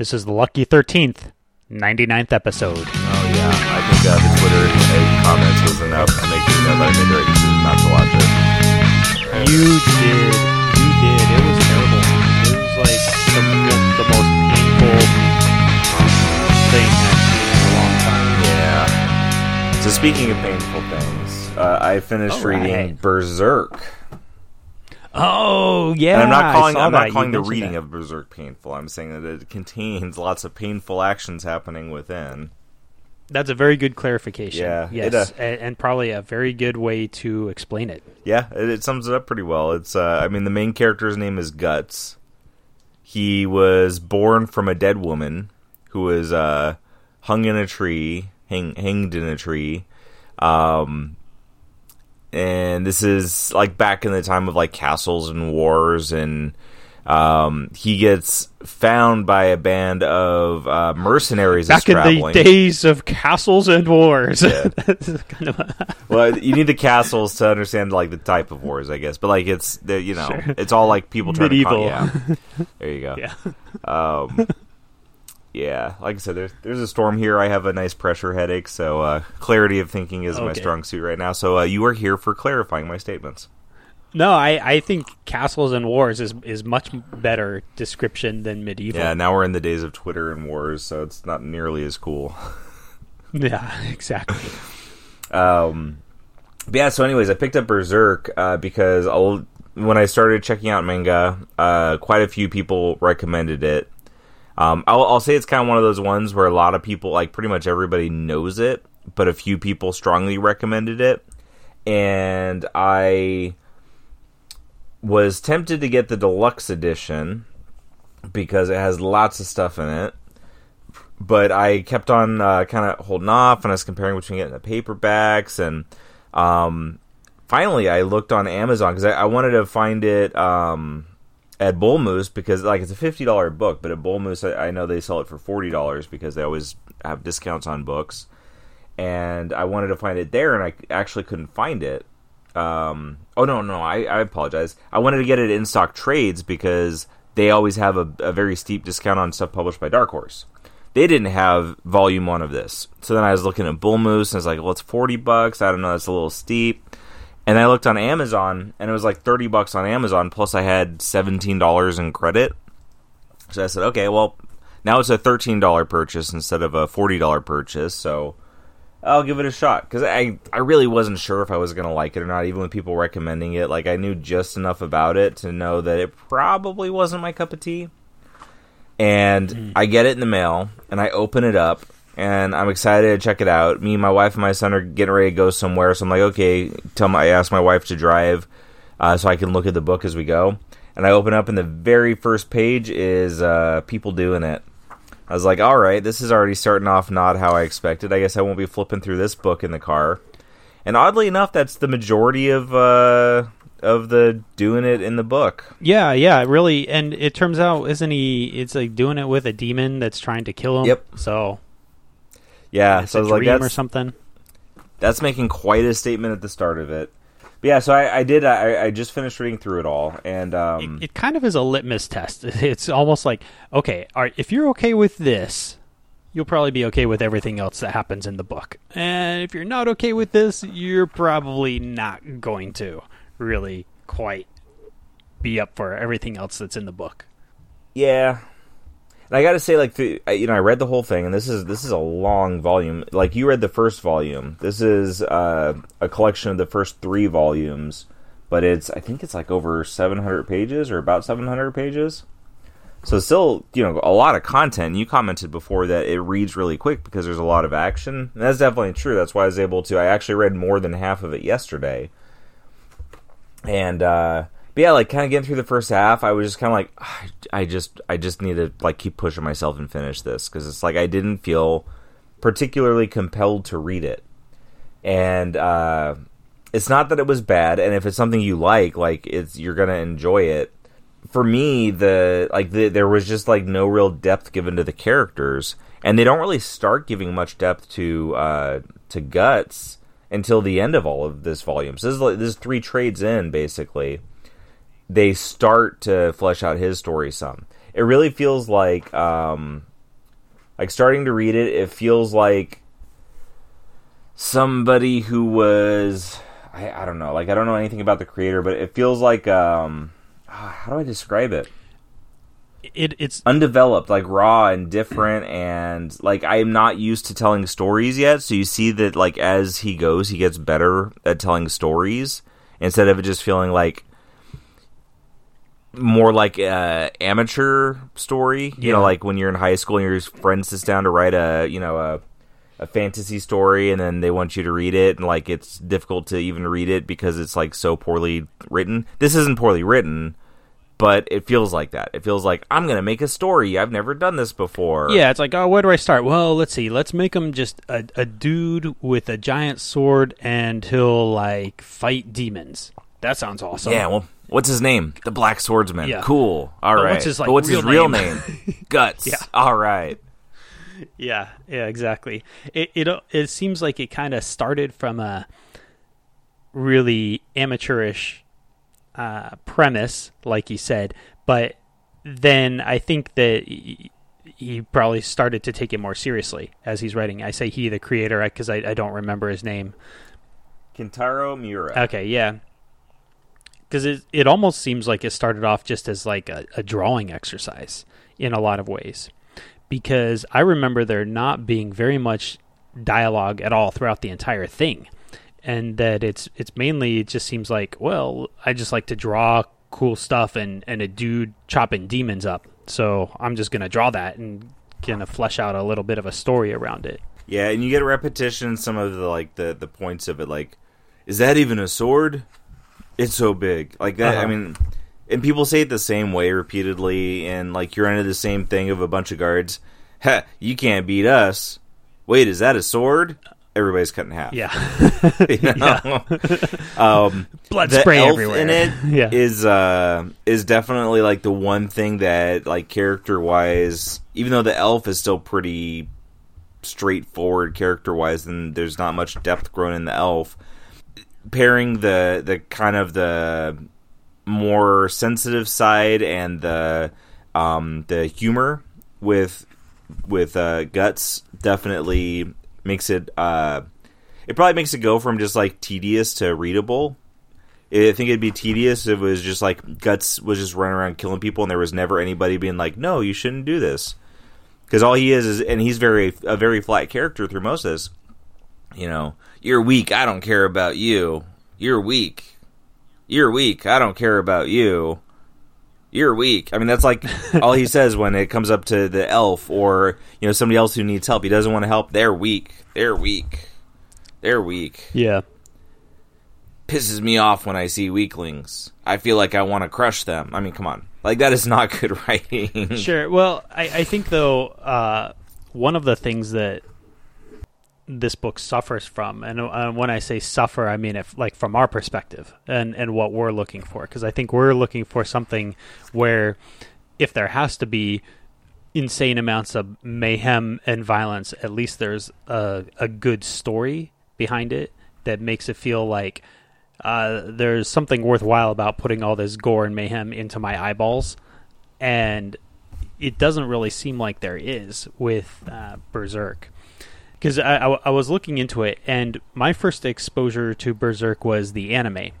This is the lucky 13th, 99th episode. Oh yeah, I think uh, the Twitter uh, comments was enough to make me know that I made the right decision not to watch it. You did. You did. It was terrible. It was like the, the most painful thing I've seen in a long time. Yeah. So speaking of painful things, uh, I finished All reading right. Berserk. Oh yeah. And I'm not calling I saw I'm that. not You calling the reading that. of Berserk painful. I'm saying that it contains lots of painful actions happening within. That's a very good clarification. Yeah, it, Yes, uh, and, and probably a very good way to explain it. Yeah, it, it sums it up pretty well. It's uh, I mean the main character's name is Guts. He was born from a dead woman who was uh, hung in a tree, hang, hanged in a tree. Um, and this is like back in the time of like castles and wars and um, he gets found by a band of uh, mercenaries Back in traveling. the days of castles and wars. This is kind of a- well, you need the castles to understand like the type of wars, I guess. But like it's the you know Sure. it's all like people trying Medieval. to con- yeah. There you go. yeah. Um, yeah, like I said, there's there's a storm here. I have a nice pressure headache, so uh, clarity of thinking is my strong suit right now. So uh, you are here for clarifying my statements. No, I, I think castles and wars is is much better description than medieval. Yeah, now we're in the days of Twitter and wars, so it's not nearly as cool. Yeah, exactly. Um, but yeah, so anyways, I picked up Berserk uh, because I'll, when I started checking out manga, uh, quite a few people recommended it. Um, I'll, I'll say it's kind of one of those ones where a lot of people, like pretty much everybody knows it, but a few people strongly recommended it. And I was tempted to get the deluxe edition because it has lots of stuff in it but I kept on uh, kind of holding off, and I was comparing between getting the paperbacks, and um, finally I looked on Amazon because I, I wanted to find it um, at Bull Moose because like it's a fifty dollar book, but at Bull Moose I, I know they sell it for forty dollars because they always have discounts on books, and I wanted to find it there, and I actually couldn't find it. Um, oh no, no, I, I apologize. I wanted to get it in stock trades because they always have a, a very steep discount on stuff published by Dark Horse they didn't have volume one of this. So then I was looking at Bull Moose and I was like, well, it's 40 bucks. I don't know, that's a little steep. And I looked on Amazon and it was like 30 bucks on Amazon plus I had $17 in credit. So I said, okay, well, now it's a $13 purchase instead of a $40 purchase. So I'll give it a shot because I, I really wasn't sure if I was going to like it or not, even with people recommending it. Like, I knew just enough about it to know that it probably wasn't my cup of tea and hmm. I get it in the mail, and I open it up, and I'm excited to check it out. Me, my wife, and my son are getting ready to go somewhere, so I'm like, okay. Tell my, I asked my wife to drive, uh, so I can look at the book as we go. And I open up, and the very first page is uh, people doing it. I was like, all right, this is already starting off not how I expected. I guess I won't be flipping through this book in the car. And oddly enough, that's the majority of uh, of the doing it in the book. Yeah, yeah, really. And it turns out, isn't he? It's like doing it with a demon that's trying to kill him. Yep. So Yeah, so I was like, that's or something. that's making quite a statement at the start of it. But yeah, so I, I did. I, I just finished reading through it all, and um, it, it kind of is a litmus test. It's almost like, okay, all right, if you're okay with this, you'll probably be okay with everything else that happens in the book. And if you're not okay with this, you're probably not going to really quite be up for everything else that's in the book. yeah. And I got to say, like, the, you know, I read the whole thing, and this is this is a long volume. Like, you read the first volume. This is uh, a collection of the first three volumes, but it's I think it's like over seven hundred pages or about seven hundred pages. So still, you know, a lot of content. You commented before that it reads really quick because there's a lot of action. And that's definitely true. That's why I was able to. I actually read more than half of it yesterday. And uh yeah, like kind of getting through the first half, I was just kind of like, "Ah, I just, I just need to like keep pushing myself and finish this because it's like I didn't feel particularly compelled to read it, and uh, it's not that it was bad. And if it's something you like, like it's you're gonna enjoy it. For me, the like the, there was just like no real depth given to the characters, and they don't really start giving much depth to uh, to guts until the end of all of this volume. So this is like this is three trades in basically they start to flesh out his story some. It really feels like um, like starting to read it, it feels like somebody who was I, I don't know, like I don't know anything about the creator, but it feels like um ah, how do I describe it? It it's undeveloped, like raw and different, and like I am not used to telling stories yet. So you see that like as he goes, he gets better at telling stories instead of it just feeling like more like a amateur story. You Yeah. know, like when you're in high school and your friend sits down to write a you know a a fantasy story and then they want you to read it and like it's difficult to even read it because it's like so poorly written. This isn't poorly written, but it feels like that. It feels like I'm gonna make a story. I've never done this before. yeah, it's like oh, where do I start? Well, let's see. Let's make him just a, a dude with a giant sword, and he'll like fight demons. That sounds awesome. Yeah. Well, what's his name? The Black Swordsman. Yeah. Cool. All But right. what's his, like, but what's his real real name? name? Guts. Yeah. All right. Yeah, yeah, exactly. It it it seems like it kind of started from a really amateurish uh, premise, like you said, but then I think that he, he probably started to take it more seriously as he's writing. I say he, the creator, because I, I don't remember his name. Kentaro Miura. Okay, yeah. Because it it almost seems like it started off just as like a, a drawing exercise in a lot of ways. Because I remember there not being very much dialogue at all throughout the entire thing. And that it's it's mainly it just seems like, well, I just like to draw cool stuff and, and a dude chopping demons up. So I'm just gonna draw that and gonna flesh out a little bit of a story around it. Yeah, and you get a repetition in some of the like the the points of it. Like, is that even a sword? It's so big. Like that. I Uh-huh. mean, and people say it the same way repeatedly, and like you're under the same thing of a bunch of guards. Ha! You can't beat us. Wait, is that a sword? Everybody's cut in half. Yeah. You know? um, Blood the spray elf everywhere. in it yeah. is uh is definitely like the one thing that like character wise even though the elf is still pretty straightforward character wise and there's not much depth grown in the elf pairing the the kind of the more sensitive side and the um the humor with with uh guts definitely makes it uh it probably makes it go from just like tedious to readable I think it'd be tedious if it was just like Guts was just running around killing people and there was never anybody being like, "No, you shouldn't do this." Because all he is is, and he's very a very flat character through most of this. You know, you're weak. I don't care about you. You're weak. You're weak. I don't care about you. You're weak. I mean, that's like all he says when it comes up to the elf or you know somebody else who needs help. He doesn't want to help. They're weak. They're weak. They're weak yeah. pisses me off when I see weaklings. I feel like I want to crush them. I mean, come on. Like that is not good writing. Sure. Well, I, I think though uh, one of the things that this book suffers from, and uh, when I say suffer, I mean if like from our perspective and and what we're looking for, because I think we're looking for something where if there has to be insane amounts of mayhem and violence, at least there's a a good story behind it that makes it feel like. Uh, there's something worthwhile about putting all this gore and mayhem into my eyeballs, and it doesn't really seem like there is with uh, Berserk. Because I, I, I was looking into it, and my first exposure to Berserk was the anime.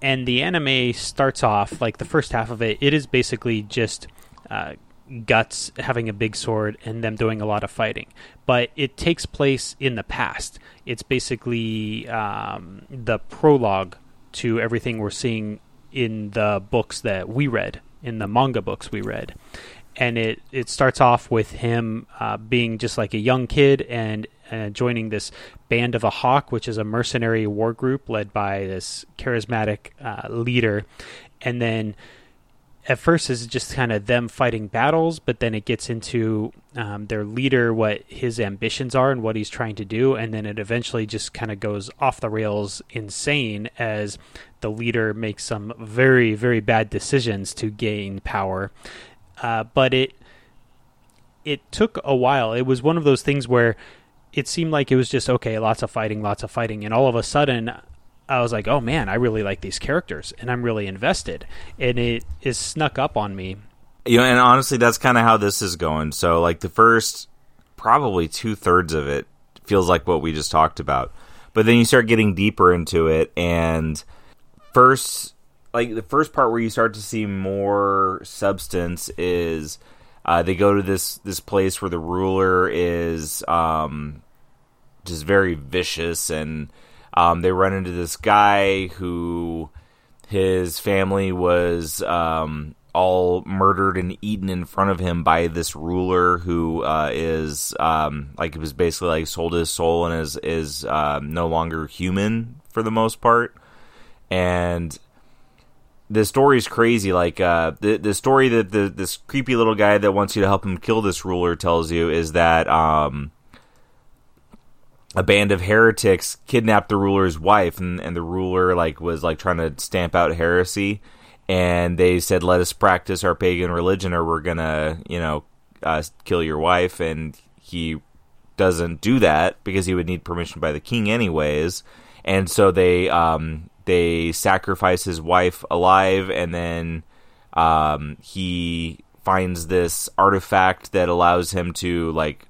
And the anime starts off, like the first half of it, it is basically just uh, Guts having a big sword and them doing a lot of fighting. But it takes place in the past. It's basically um, the prologue to everything we're seeing in the books that we read, in the manga books we read and it it starts off with him uh, being just like a young kid and uh, joining this band of a hawk, which is a mercenary war group led by this charismatic uh, leader, and then at first is just kind of them fighting battles, but then it gets into um, their leader, what his ambitions are and what he's trying to do, and then it eventually just kind of goes off the rails insane as the leader makes some very very bad decisions to gain power. Uh, but it it took a while. It was one of those things where it seemed like it was just okay, lots of fighting, lots of fighting, and all of a sudden I was like, oh man, I really like these characters and I'm really invested. And it is snuck up on me. you know, and honestly, that's kind of how this is going. So, like the first probably two thirds of it feels like what we just talked about. But then you start getting deeper into it, and first, like the first part where you start to see more substance is uh, they go to this this place where the ruler is um, just very vicious, and um, they run into this guy who his family was um, all murdered and eaten in front of him by this ruler who uh, is um, like it was basically like sold his soul and is is uh, no longer human for the most part, and the story is crazy. Like uh, the the story that the this creepy little guy that wants you to help him kill this ruler tells you is that um, a band of heretics kidnapped the ruler's wife, and, and the ruler like was like trying to stamp out heresy and they said, "Let us practice our pagan religion, or we're gonna, you know, uh, kill your wife." And he doesn't do that because he would need permission by the king, anyways. And so they um, they sacrifice his wife alive, and then um, he finds this artifact that allows him to like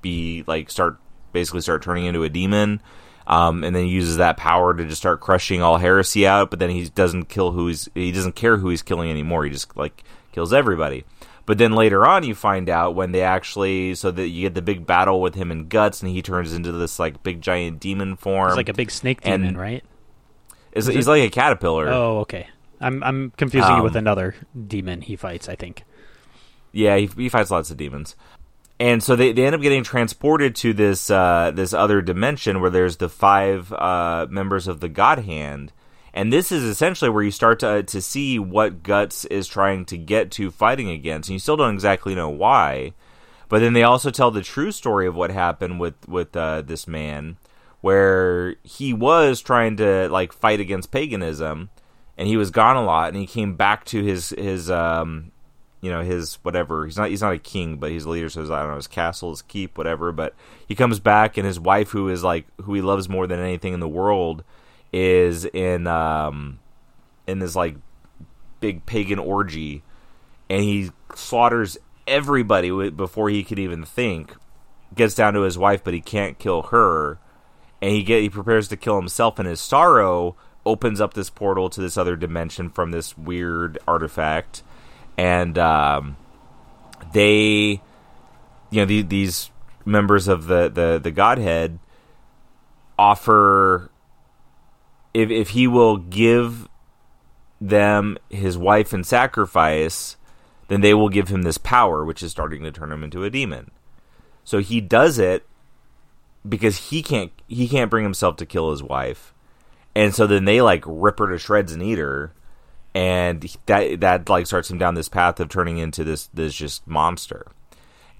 be like start basically start turning into a demon um, and then he uses that power to just start crushing all heresy out. But then he doesn't kill who he's he doesn't care who he's killing anymore. He just like kills everybody. But then later on, you find out when they actually so that you get the big battle with him and guts, and he turns into this like big giant demon form. It's like a big snake demon, and right? Is he's like a caterpillar. Oh, okay. I'm I'm confusing um, you with another demon he fights. I think. Yeah, he, he fights lots of demons and so they, they end up getting transported to this uh, this other dimension where there's the five uh, members of the God Hand, and this is essentially where you start to to see what Guts is trying to get to fighting against, and you still don't exactly know why. But then they also tell the true story of what happened with with uh, this man, where he was trying to like fight against paganism, and he was gone a lot, and he came back to his his um, you know his whatever. He's not he's not a king but he's a leader so his, i don't know his castle his keep whatever but he comes back and his wife who is like who he loves more than anything in the world is in um in this like big pagan orgy and he slaughters everybody before he could even think. Gets down to his wife but he can't kill her and he get he prepares to kill himself and his sorrow opens up this portal to this other dimension from this weird artifact and um, they, you know, the, these members of the, the the God Hand offer if if he will give them his wife in sacrifice, then they will give him this power, which is starting to turn him into a demon. So he does it because he can't he can't bring himself to kill his wife, and so then they like rip her to shreds and eat her, and that that like starts him down this path of turning into this this just monster.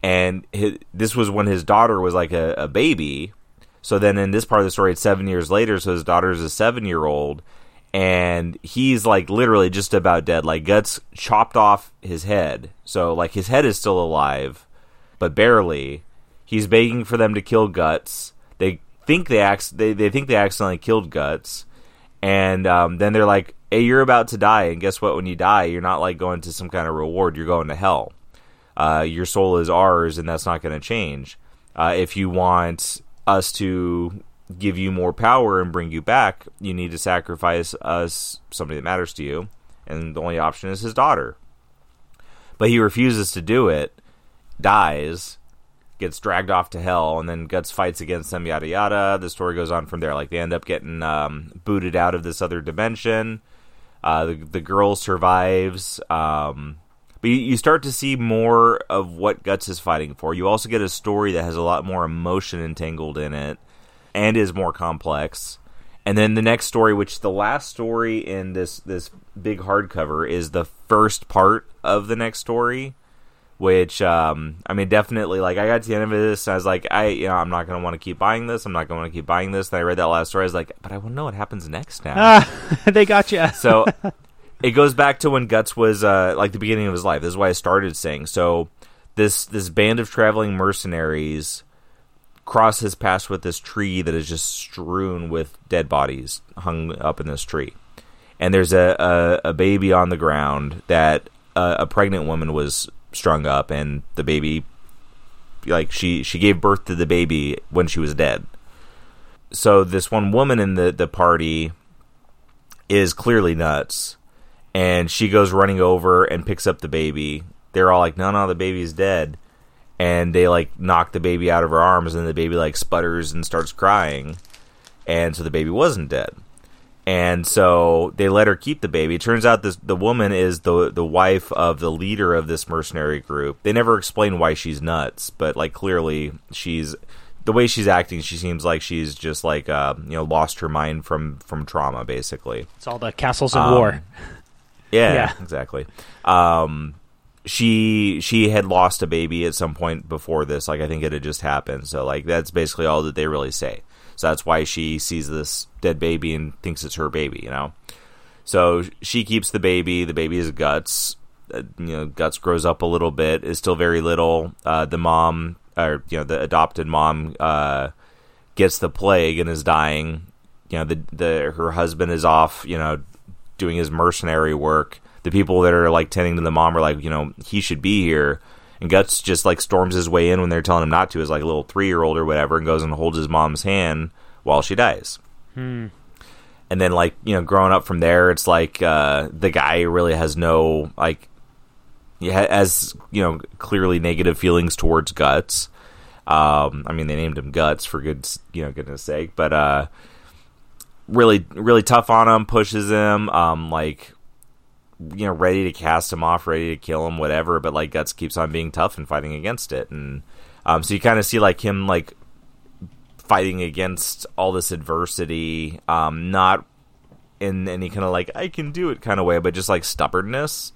And his, this was when his daughter was like a, a baby. So then in this part of the story, it's seven years later. So his daughter is a seven year old, and he's like literally just about dead. Like guts chopped off his head, so like his head is still alive, but barely. He's begging for them to kill guts. They think they ac- they they think they accidentally killed guts, and um, then they're like, hey, you're about to die, and guess what? When you die, you're not like going to some kind of reward. You're going to hell. Uh, your soul is ours, and that's not going to change. Uh, if you want us to give you more power and bring you back, you need to sacrifice us somebody that matters to you, and the only option is his daughter. But he refuses to do it, dies, gets dragged off to hell, and then Guts fights against them. Yada yada. The story goes on from there. Like they end up getting um, booted out of this other dimension. Uh, the, the girl survives. Um, but you, you, start to see more of what Guts is fighting for. You also get a story that has a lot more emotion entangled in it and is more complex. And then the next story, which the last story in this this big hardcover, is the first part of the next story which um, I mean, definitely. Like, I got to the end of this, and I was like, I, you know, I'm not going to want to keep buying this. I'm not going to wanna keep buying this. And I read that last story. I was like, but I want to know what happens next now. Ah, they got you. so it goes back to when Guts was uh, like the beginning of his life. This is why I started saying. So this this band of traveling mercenaries cross his path with this tree that is just strewn with dead bodies hung up in this tree. And there's a, a, a baby on the ground that uh, a pregnant woman was strung up, and the baby like she she gave birth to the baby when she was dead. So this one woman in the the party is clearly nuts, and she goes running over and picks up the baby. They're all like, "No, no, the baby's dead," and they like knock the baby out of her arms, and the baby like sputters and starts crying, and so the baby wasn't dead and so they let her keep the baby. It turns out this the woman is the the wife of the leader of this mercenary group. They never explain why she's nuts, but like clearly she's the way she's acting. She seems like she's just like uh, you know lost her mind from from trauma. Basically, it's all the castles of um, war. Yeah, yeah, exactly. Um, she she had lost a baby at some point before this. Like I think it had just happened. So like that's basically all that they really say. So that's why she sees this dead baby and thinks it's her baby, you know. So she keeps the baby. The baby is Guts. Uh, you know, Guts grows up a little bit. Is still very little. Uh, the mom, or you know, the adopted mom, uh, gets the plague and is dying. You know, the the her husband is off. You know, doing his mercenary work. The people that are like tending to the mom are like, you know, he should be here. And Guts just like storms his way in when they're telling him not to, as like a little three year old or whatever, and goes and holds his mom's hand while she dies. Hmm. And then like you know, growing up from there, it's like uh, the guy really has no like, has you know clearly negative feelings towards Guts. Um, I mean, they named him Guts for good you know goodness sake, but uh, really really tough on him, pushes him, um, like you know, ready to cast him off, ready to kill him, whatever. But like Guts keeps on being tough and fighting against it, and um, so you kind of see like him like fighting against all this adversity, um, not in any kind of like I can do it kind of way, but just like stubbornness.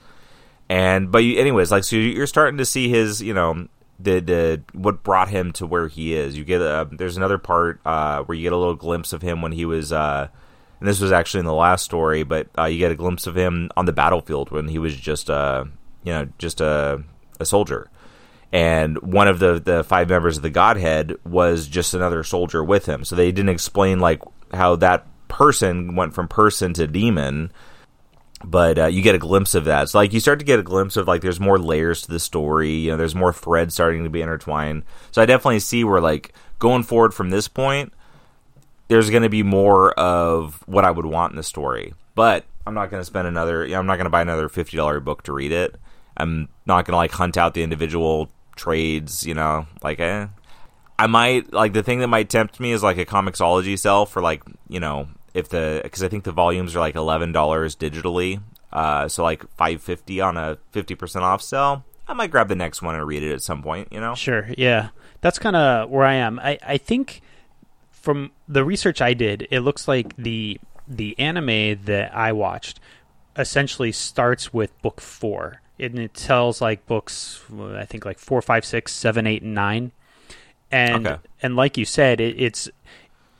And but you, anyways, like so you're starting to see his, you know, the the what brought him to where he is. You get a there's another part uh, where you get a little glimpse of him when he was. Uh, and this was actually in the last story, but uh, you get a glimpse of him on the battlefield when he was just a, you know, just a, a soldier. And one of the, the five members of the God Hand was just another soldier with him. So they didn't explain like how that person went from person to demon, but uh, you get a glimpse of that. So like you start to get a glimpse of like there's more layers to the story. You know, there's more threads starting to be intertwined. So I definitely see where like going forward from this point, there's going to be more of what I would want in the story. But I'm not going to spend another. I'm not going to buy another fifty dollar book to read it. I'm not going to like hunt out the individual trades. You know, like eh. I might like the thing that might tempt me is like a Comixology sell for like you know if the because I think the volumes are like eleven dollars digitally. Uh, so like five fifty on a fifty percent off sale. I might grab the next one and read it at some point. You know. Sure. Yeah, that's kind of where I am. I I think from the research I did, it looks like the the anime that I watched essentially starts with book four, and it tells like books I think like four, five, six, seven, eight, and nine, and okay. and like you said, it, it's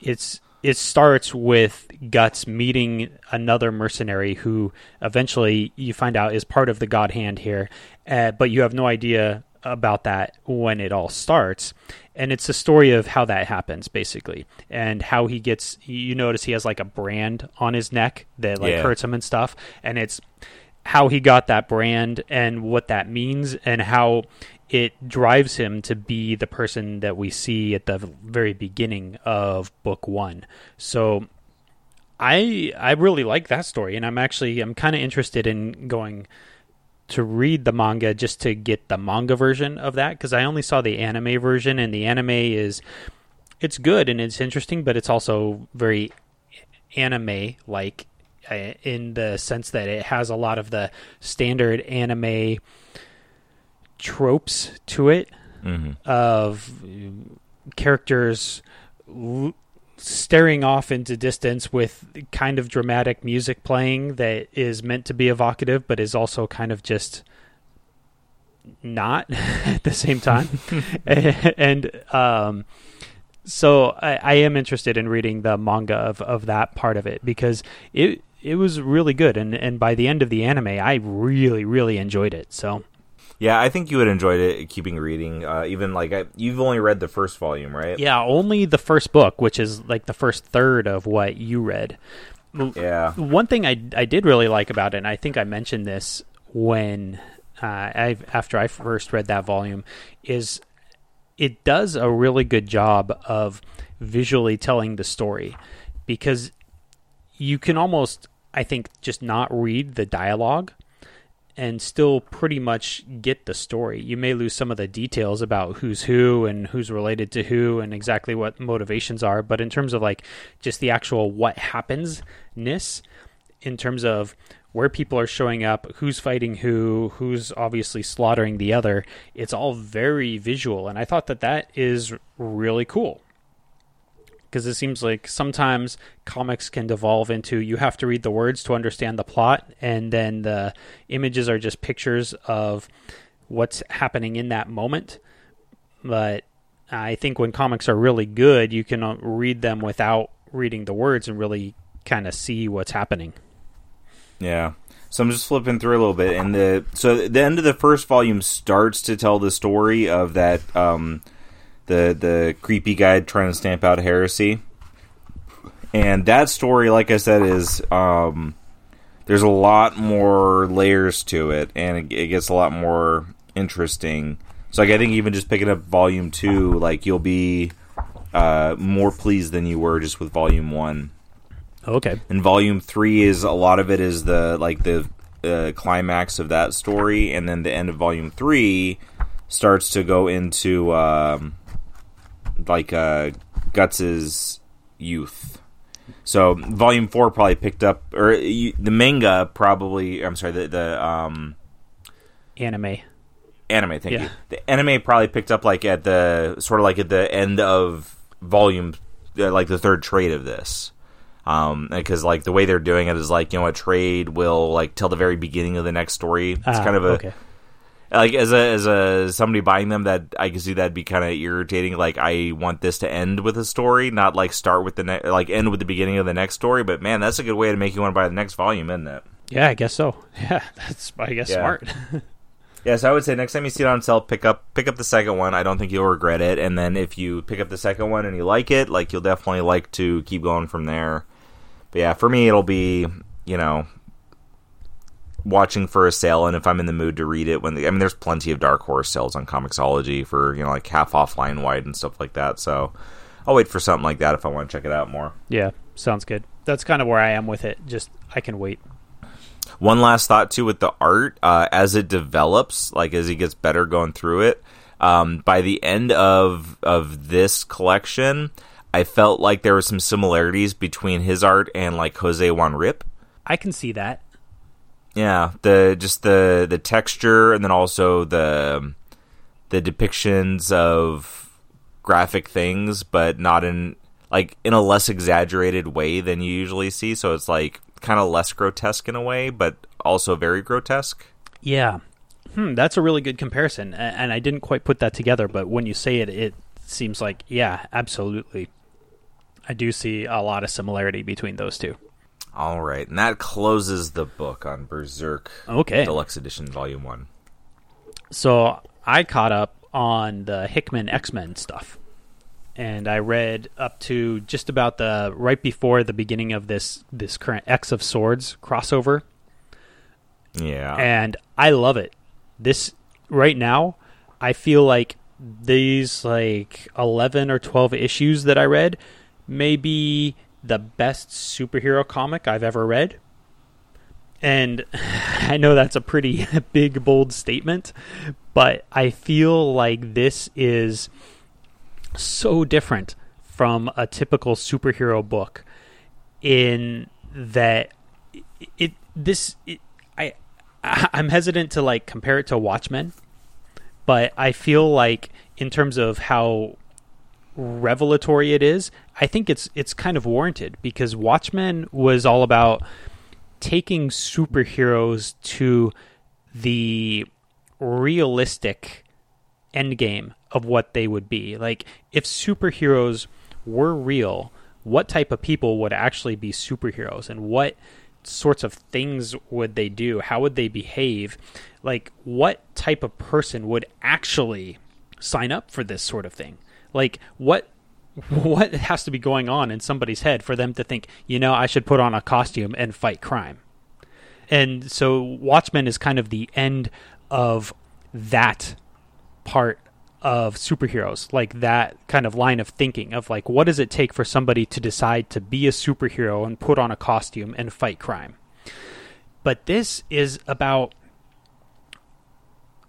it's it starts with Guts meeting another mercenary who eventually you find out is part of the God Hand here, uh, but you have no idea about that when it all starts and it's a story of how that happens basically and how he gets you notice he has like a brand on his neck that like yeah. hurts him and stuff and it's how he got that brand and what that means and how it drives him to be the person that we see at the very beginning of book 1 so I I really like that story and I'm actually I'm kind of interested in going to read the manga just to get the manga version of that because I only saw the anime version and the anime is it's good and it's interesting but it's also very anime like uh, in the sense that it has a lot of the standard anime tropes to it mm-hmm. of characters staring off into distance with kind of dramatic music playing that is meant to be evocative but is also kind of just not at the same time. And um, so I, I, am interested in reading the manga of, of that part of it because it it was really good. And, and by the end of the anime I really really enjoyed it. So yeah, I think you would enjoy it keeping reading. Uh, even like I, you've only read the first volume, right? Yeah, only the first book, which is like the first third of what you read. Yeah. One thing I I did really like about it, and I think I mentioned this when uh, I after I first read that volume, is it does a really good job of visually telling the story because you can almost, I think, just not read the dialogue and still pretty much get the story. You may lose some of the details about who's who and who's related to who and exactly what motivations are, but in terms of like just the actual what happens ness, in terms of where people are showing up, who's fighting who, who's obviously slaughtering the other, it's all very visual. And I thought that that is really cool because it seems like sometimes comics can devolve into you have to read the words to understand the plot, and then the images are just pictures of what's happening in that moment. But I think when comics are really good, you can uh, read them without reading the words and really kind of see what's happening. Yeah. So I'm just flipping through a little bit, and the so the end of the first volume starts to tell the story of that um, the the creepy guy trying to stamp out heresy. And that story, like I said, is um, there's a lot more layers to it, and it, it gets a lot more interesting. So, like, I think even just picking up volume two, like you'll be uh, more pleased than you were just with volume one. Okay. And volume three is a lot of it is the like the uh, climax of that story, and then the end of volume three starts to go into um, like uh, Guts's youth. So volume four probably picked up, or you, the manga probably. I'm sorry, the the um, anime. Anime, thank yeah. you. The anime probably picked up like at the sort of like at the end of volume, uh, like the third trade of this. Um, because like the way they're doing it is like you know a trade will like tell the very beginning of the next story. It's ah, kind of a okay like as a as a somebody buying them that I can see that'd be kind of irritating. Like I want this to end with a story, not like start with the next, like end with the beginning of the next story. But man, that's a good way to make you want to buy the next volume, isn't it? Yeah, I guess so. Yeah, that's I guess yeah. smart. yeah, so I would say next time you see it on sale, pick up pick up the second one. I don't think you'll regret it. And then if you pick up the second one and you like it, like you'll definitely like to keep going from there. But yeah, for me, it'll be you know watching for a sale and if I'm in the mood to read it when the, I mean there's plenty of dark horse sales on Comixology for you know like half off line wide and stuff like that so I'll wait for something like that if I want to check it out more. Yeah, sounds good. That's kind of where I am with it. Just I can wait. One last thought too with the art uh, as it develops, like as he gets better going through it. Um, by the end of of this collection, I felt like there were some similarities between his art and like Jose Juan Rip. I can see that. Yeah, the just the the texture and then also the the depictions of graphic things, but not in like in a less exaggerated way than you usually see. So it's like kind of less grotesque in a way, but also very grotesque. Yeah, hmm, that's a really good comparison, and I didn't quite put that together. But when you say it, it seems like yeah, absolutely. I do see a lot of similarity between those two. All right, and that closes the book on Berserk. Okay, Deluxe Edition, Volume One. So I caught up on the Hickman X Men stuff, and I read up to just about the right before the beginning of this this current X of Swords crossover. Yeah, and I love it. This right now, I feel like these like eleven or twelve issues that I read, maybe the best superhero comic I've ever read. And I know that's a pretty big, bold statement, but I feel like this is so different from a typical superhero book in that it, it this it, I I'm hesitant to like compare it to Watchmen, but I feel like in terms of how revelatory it is, I think it's it's kind of warranted because Watchmen was all about taking superheroes to the realistic endgame of what they would be. Like if superheroes were real, what type of people would actually be superheroes and what sorts of things would they do? How would they behave? Like what type of person would actually sign up for this sort of thing? Like what what has to be going on in somebody's head for them to think, you know, I should put on a costume and fight crime. And so Watchmen is kind of the end of that part of superheroes, like that kind of line of thinking of like what does it take for somebody to decide to be a superhero and put on a costume and fight crime. But this is about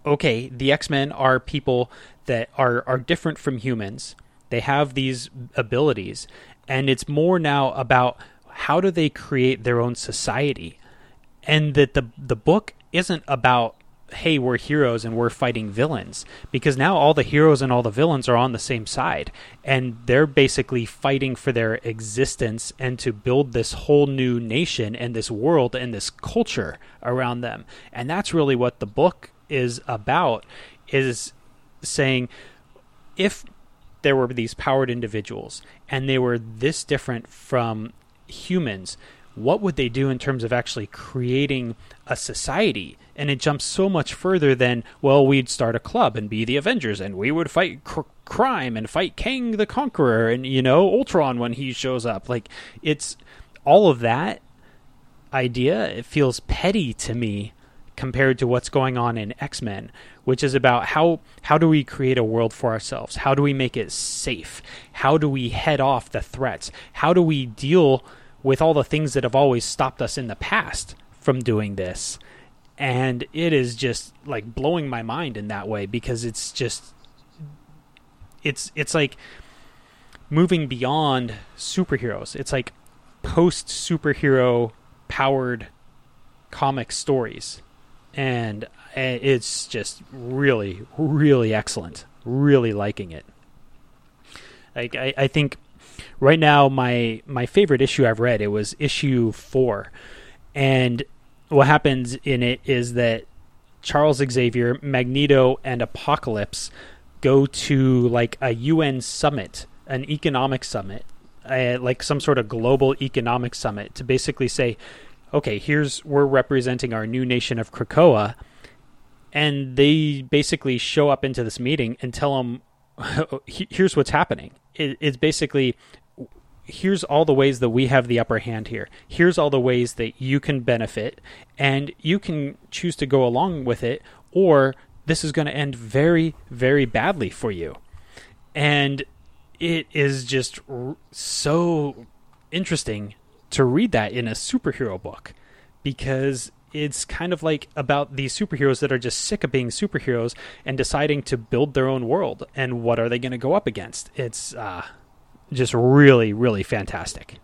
okay, the X-Men are people that are are different from humans. They have these abilities and it's more now about how do they create their own society. And that the the book isn't about hey, we're heroes and we're fighting villains because now all the heroes and all the villains are on the same side and they're basically fighting for their existence and to build this whole new nation and this world and this culture around them. And that's really what the book is about is saying if there were these powered individuals and they were this different from humans, what would they do in terms of actually creating a society? And it jumps so much further than, well, we'd start a club and be the Avengers and we would fight cr- crime and fight Kang the Conqueror and, you know, Ultron when he shows up. Like, it's all of that idea, it feels petty to me compared to what's going on in X-Men, which is about how how do we create a world for ourselves? How do we make it safe? How do we head off the threats? How do we deal with all the things that have always stopped us in the past from doing this? And it is just like blowing my mind in that way because it's just it's it's like moving beyond superheroes. It's like post superhero powered comic stories and it's just really, really excellent. Really liking it. Like I, I think right now my my favorite issue I've read it was issue four, and what happens in it is that Charles Xavier, Magneto, and Apocalypse go to like a UN summit, an economic summit, uh, like some sort of global economic summit, to basically say, okay, here's we're representing our new nation of Krakoa, and they basically show up into this meeting and tell them, here's what's happening. It, it's basically here's all the ways that we have the upper hand here. Here's all the ways that you can benefit, and you can choose to go along with it, or this is going to end very, very badly for you. And it is just so interesting to read that in a superhero book because it's kind of like about these superheroes that are just sick of being superheroes and deciding to build their own world and what are they going to go up against. It's uh, just really really fantastic.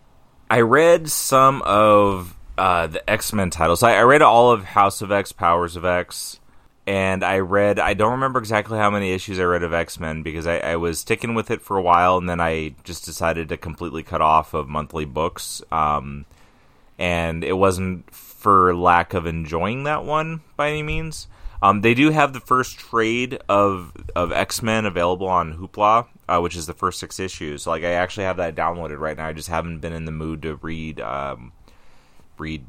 I read some of uh, the x-men titles. I, I read all of house of x powers of x and I read I don't remember exactly how many issues I read of X Men because I, I, was sticking with it for a while and then I just decided to completely cut off of monthly books. Um, and it wasn't for lack of enjoying that one by any means. Um, they do have the first trade of of X Men available on Hoopla, uh, which is the first six issues. like I actually have that downloaded right now. I just haven't been in the mood to read um, read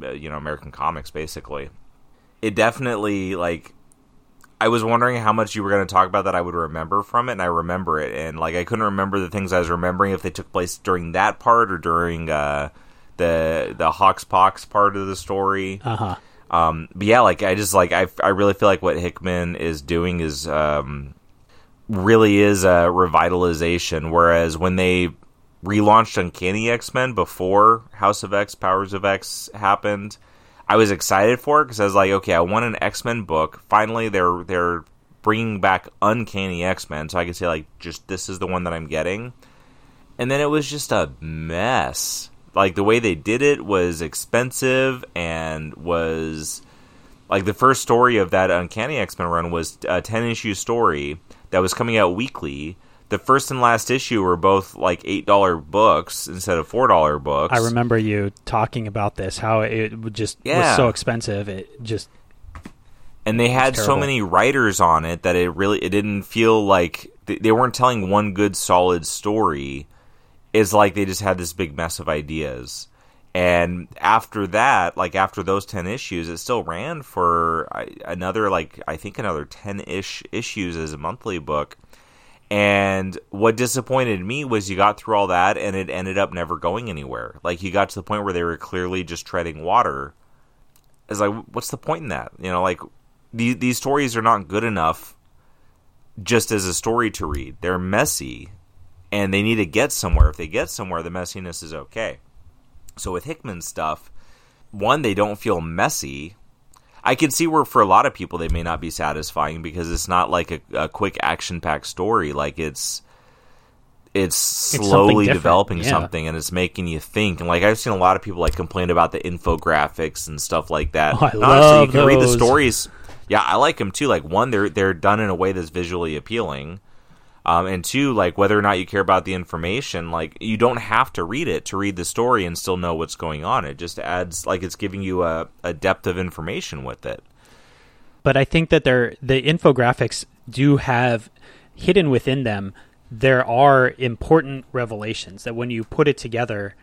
uh, you know American comics basically it definitely like I was wondering how much you were going to talk about that I would remember from it, and I remember it, and like I couldn't remember the things I was remembering if they took place during that part or during uh, the the Hoxpox part of the story. Uh huh. Um, but yeah, like I just like I I really feel like what Hickman is doing is um, really is a revitalization. Whereas when they relaunched Uncanny X Men before House of X, Powers of X happened I was excited for it because I was like, okay, I want an X Men book. Finally, they're they're bringing back Uncanny X Men, so I could say like, just this is the one that I'm getting. And then it was just a mess. Like the way they did it was expensive and was like the first story of that Uncanny X Men run was a ten issue story that was coming out weekly the first and last issue were both like eight dollar books instead of four dollar books. I remember you talking about this, how it just yeah. was so expensive. It just and they had so many writers on it that it really it didn't feel like they weren't telling one good solid story. It's like they just had this big mess of ideas. And after that, like after those 10 issues, it still ran for another, like, I think another 10 ish issues as a monthly book and what disappointed me was you got through all that and it ended up never going anywhere. Like you got to the point where they were clearly just treading water. It's like, what's the point in that? You know, like these these stories are not good enough just as a story to read. They're messy and they need to get somewhere. If they get somewhere, the messiness is okay. So with Hickman stuff, one, they don't feel messy. I can see where for a lot of people they may not be satisfying because it's not like a, a quick action packed story. Like it's it's slowly it's developing yeah. something and it's making you think. And like I've seen a lot of people like complain about the infographics and stuff like that. Oh, I And love you can read the stories. Yeah, I like them too. Like one, they're they're done in a way that's visually appealing. Um, and two, like whether or not you care about the information, like you don't have to read it to read the story and still know what's going on. It just adds like it's giving you a, a depth of information with it. but I think that they're the infographics do have hidden within them. There are important revelations that, when you put it together,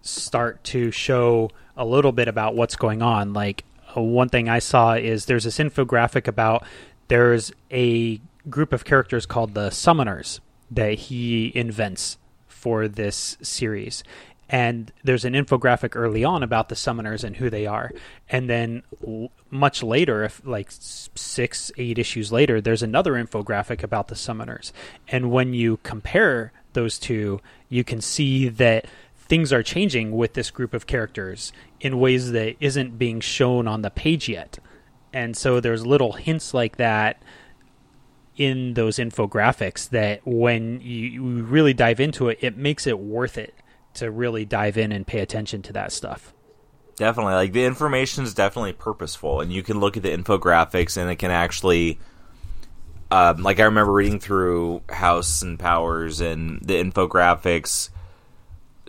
start to show a little bit about what's going on. Like uh, one thing I saw is there's this infographic about there's a group of characters called the Summoners that he invents for this series. And there's an infographic early on about the summoners and who they are. And then l- much later, if like six, eight issues later, there's another infographic about the summoners. And when you compare those two, you can see that things are changing with this group of characters in ways that isn't being shown on the page yet. And so there's little hints like that in those infographics that when you, you really dive into it, it makes it worth it to really dive in and pay attention to that stuff. Definitely, like the information is definitely purposeful, and you can look at the infographics, and it can actually, um, like I remember reading through House and Powers and the infographics.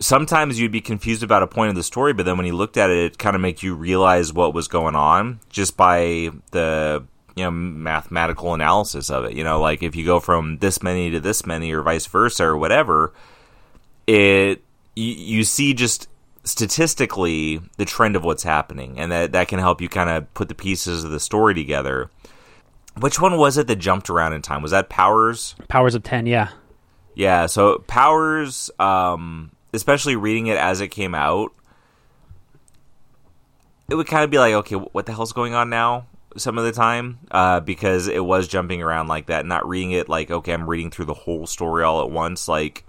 Sometimes you'd be confused about a point of the story, but then when you looked at it, it kind of make you realize what was going on just by the you know mathematical analysis of it. You know, like if you go from this many to this many, or vice versa, or whatever, it you, you see just statistically the trend of what's happening, and that that can help you kind of put the pieces of the story together. Which one was it that jumped around in time? Was that Powers? Powers of 10, yeah. Yeah, so Powers, um, especially reading it as it came out, it would kind of be like, okay, what the hell's going on now? Some of the time, uh, because it was jumping around like that, not reading it like, okay, I'm reading through the whole story all at once. Like,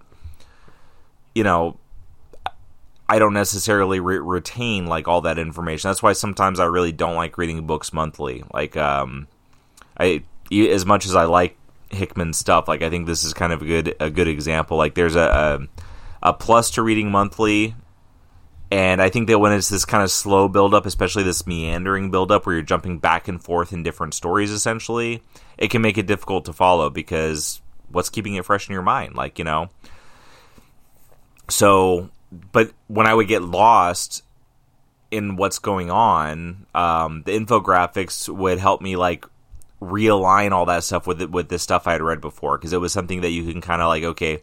you know, I don't necessarily re- retain like all that information. That's why sometimes I really don't like reading books monthly. Like, um, I as much as I like Hickman stuff, like I think this is kind of a good a good example. Like, there's a a, a plus to reading monthly, and I think that when it's this kind of slow build up, especially this meandering build up where you're jumping back and forth in different stories, essentially, it can make it difficult to follow because what's keeping it fresh in your mind? Like, you know. So, but when I would get lost in what's going on, um, the infographics would help me like realign all that stuff with it, with the stuff I had read before because it was something that you can kind of like, okay,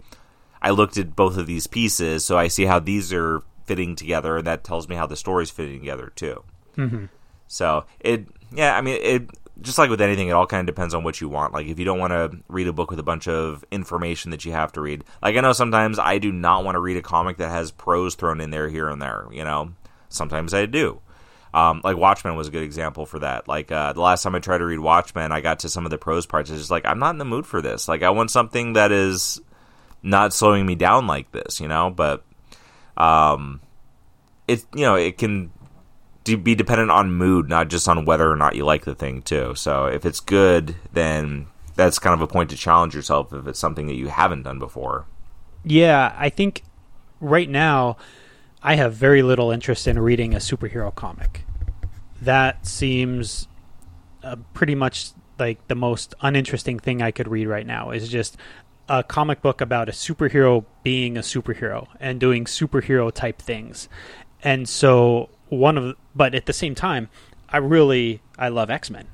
I looked at both of these pieces, so I see how these are fitting together, and that tells me how the story's fitting together too. Mm-hmm. So it, yeah, I mean, it just like with anything, it all kind of depends on what you want. Like if you don't want to read a book with a bunch of information that you have to read, like I know sometimes I do not want to read a comic that has prose thrown in there here and there. You know, sometimes I do. Um, like Watchmen was a good example for that. Like uh, the last time I tried to read Watchmen, I got to some of the prose parts. It's just like I'm not in the mood for this. Like I want something that is not slowing me down like this. You know, but um, it you know it can be dependent on mood, not just on whether or not you like the thing too. So if it's good, then that's kind of a point to challenge yourself if it's something that you haven't done before. Yeah, I think right now I have very little interest in reading a superhero comic. That seems uh, pretty much like the most uninteresting thing I could read right now is just a comic book about a superhero being a superhero and doing superhero type things. And so one of but at the same time, I really I love X-Men.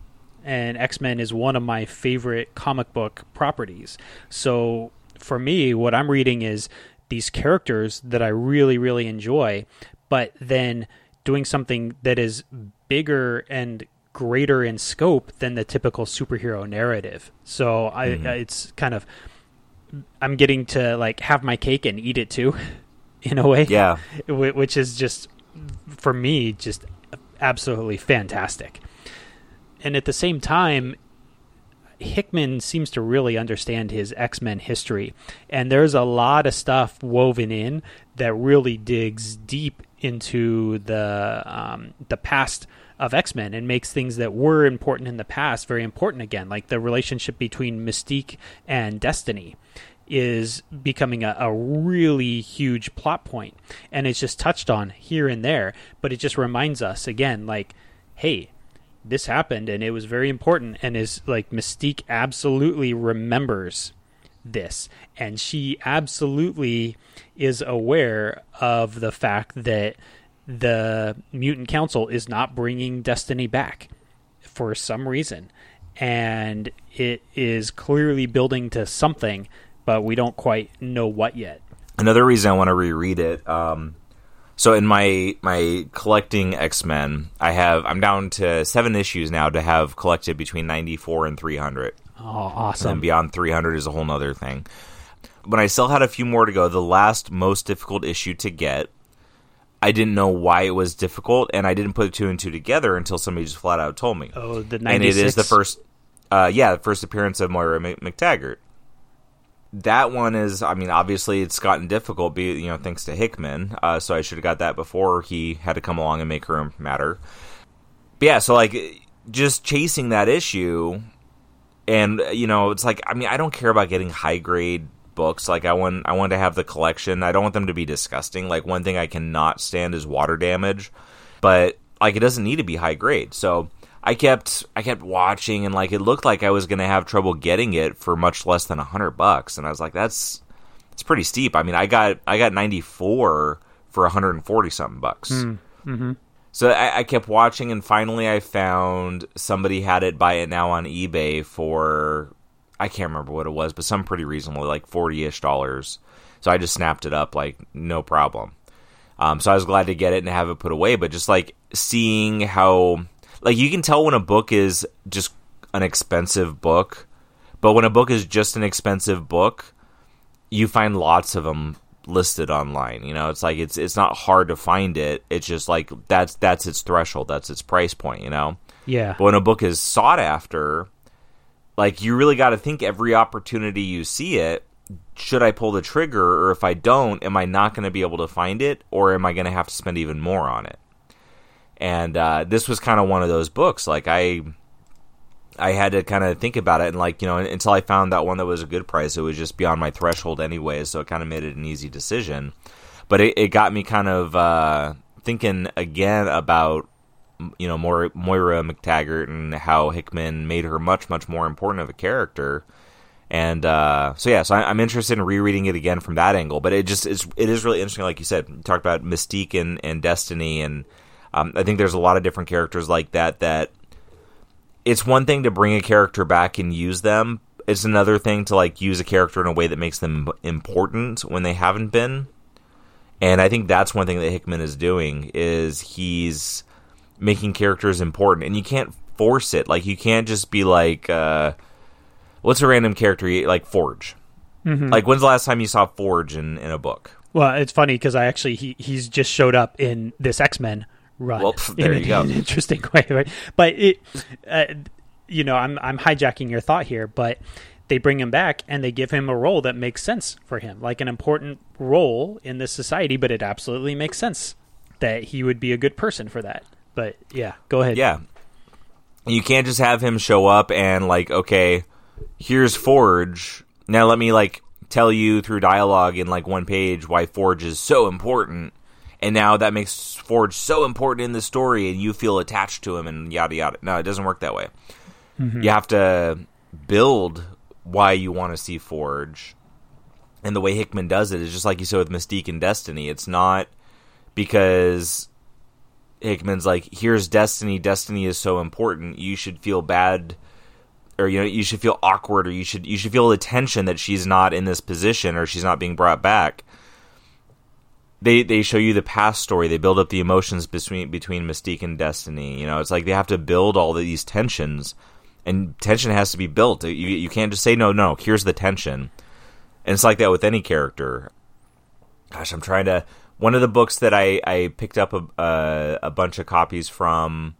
And X-Men is one of my favorite comic book properties. So for me, what I'm reading is these characters that I really, really enjoy, but then doing something that is bigger and greater in scope than the typical superhero narrative. So I, Mhm. it's kind of I'm getting to like have my cake and eat it too, in a way. Yeah, which is just for me just absolutely fantastic. And at the same time, Hickman seems to really understand his X Men history, and there's a lot of stuff woven in that really digs deep into the um, the past of X Men and makes things that were important in the past very important again, like the relationship between Mystique and Destiny is becoming a, a, really huge plot point and it's just touched on here and there but it just reminds us again like hey this happened and it was very important and is like mystique absolutely remembers this and she absolutely is aware of the fact that the mutant council is not bringing destiny back for some reason and it is clearly building to something but we don't quite know what yet. Another reason I want to reread it. Um, so in my my collecting X Men, I have I'm down to seven issues now to have collected between 94 and 300. Oh, awesome! And beyond 300 is a whole other thing. When I still had a few more to go, the last most difficult issue to get, I didn't know why it was difficult, and I didn't put two and two together until somebody just flat out told me. Oh, the 96? and it is the first, uh, yeah, the first appearance of Moira MacTaggert. that one is, I mean, obviously it's gotten difficult, be you know, thanks to Hickman. Uh, so I should have got that before he had to come along and make her matter. But yeah, so like just chasing that issue, and you know, it's like I mean, I don't care about getting high grade books. Like I want, I want to have the collection. I don't want them to be disgusting. Like one thing I cannot stand is water damage, but like it doesn't need to be high grade. So I kept I kept watching and like it looked like I was going to have trouble getting it for much less than a hundred bucks, and I was like, that's it's pretty steep. I mean, I got I got ninety four for 140 something bucks. Mm, mm-hmm. So I, I, kept watching, and finally I found somebody had it buy it now on eBay for I can't remember what it was, but some pretty reasonable, like forty ish dollars. So I just snapped it up, like no problem. Um, so I was glad to get it and have it put away. But just like seeing how like you can tell when a book is just an expensive book, but when a book is just an expensive book, you find lots of them listed online. You know, it's like it's it's not hard to find it. It's just like that's that's its threshold, that's its price point. You know. Yeah. But when a book is sought after, like you really got to think every opportunity you see it. Should I pull the trigger, or if I don't, am I not going to be able to find it, or am I going to have to spend even more on it? and uh, this was kind of one of those books. Like I, I had to kind of think about it, and like you know, until I found that one that was a good price, it was just beyond my threshold anyway. So it kind of made it an easy decision. But it, it got me kind of uh, thinking again about you know Moira, Moira MacTaggert and how Hickman made her much much more important of a character. And uh, so yeah, so I, am interested in rereading it again from that angle. But it just is it is really interesting, like you said, you talked about Mystique and, and Destiny and um, I think there's a lot of different characters like that. That it's one thing to bring a character back and use them. It's another thing to like use a character in a way that makes them important when they haven't been. And I think that's one thing that Hickman is doing is he's making characters important, and you can't force it. Like you can't just be like, uh, what's a random character like Forge? Mm-hmm. Like when's the last time you saw Forge in in a book? Well, it's funny because I actually he he's just showed up in this X Men run. Well, there in you go. An interesting way, right? But it, uh, you know, I'm I'm hijacking your thought here, but they bring him back and they give him a role that makes sense for him, like an important role in this society. But it absolutely makes sense that he would be a good person for that. But yeah, go ahead. Yeah, you can't just have him show up and like, okay, here's Forge. Now let me like tell you through dialogue in like one page why Forge is so important and now that makes Forge so important in the story, and you feel attached to him, and yada yada. No, it doesn't work that way. Mm-hmm. You have to build why you want to see Forge, and the way Hickman does it is just like you said with Mystique and Destiny. It's not because Hickman's like, "Here's Destiny. Destiny is so important. You should feel bad." or you know you should feel awkward or you should you should feel the tension that she's not in this position or she's not being brought back they they show you the past story. They build up the emotions between between Mystique and Destiny. You know, it's like they have to build all these tensions, and tension has to be built. You you can't just say no, no. Here's the tension, and it's like that with any character. Gosh, I'm trying to. One of the books that I I picked up a uh, a bunch of copies from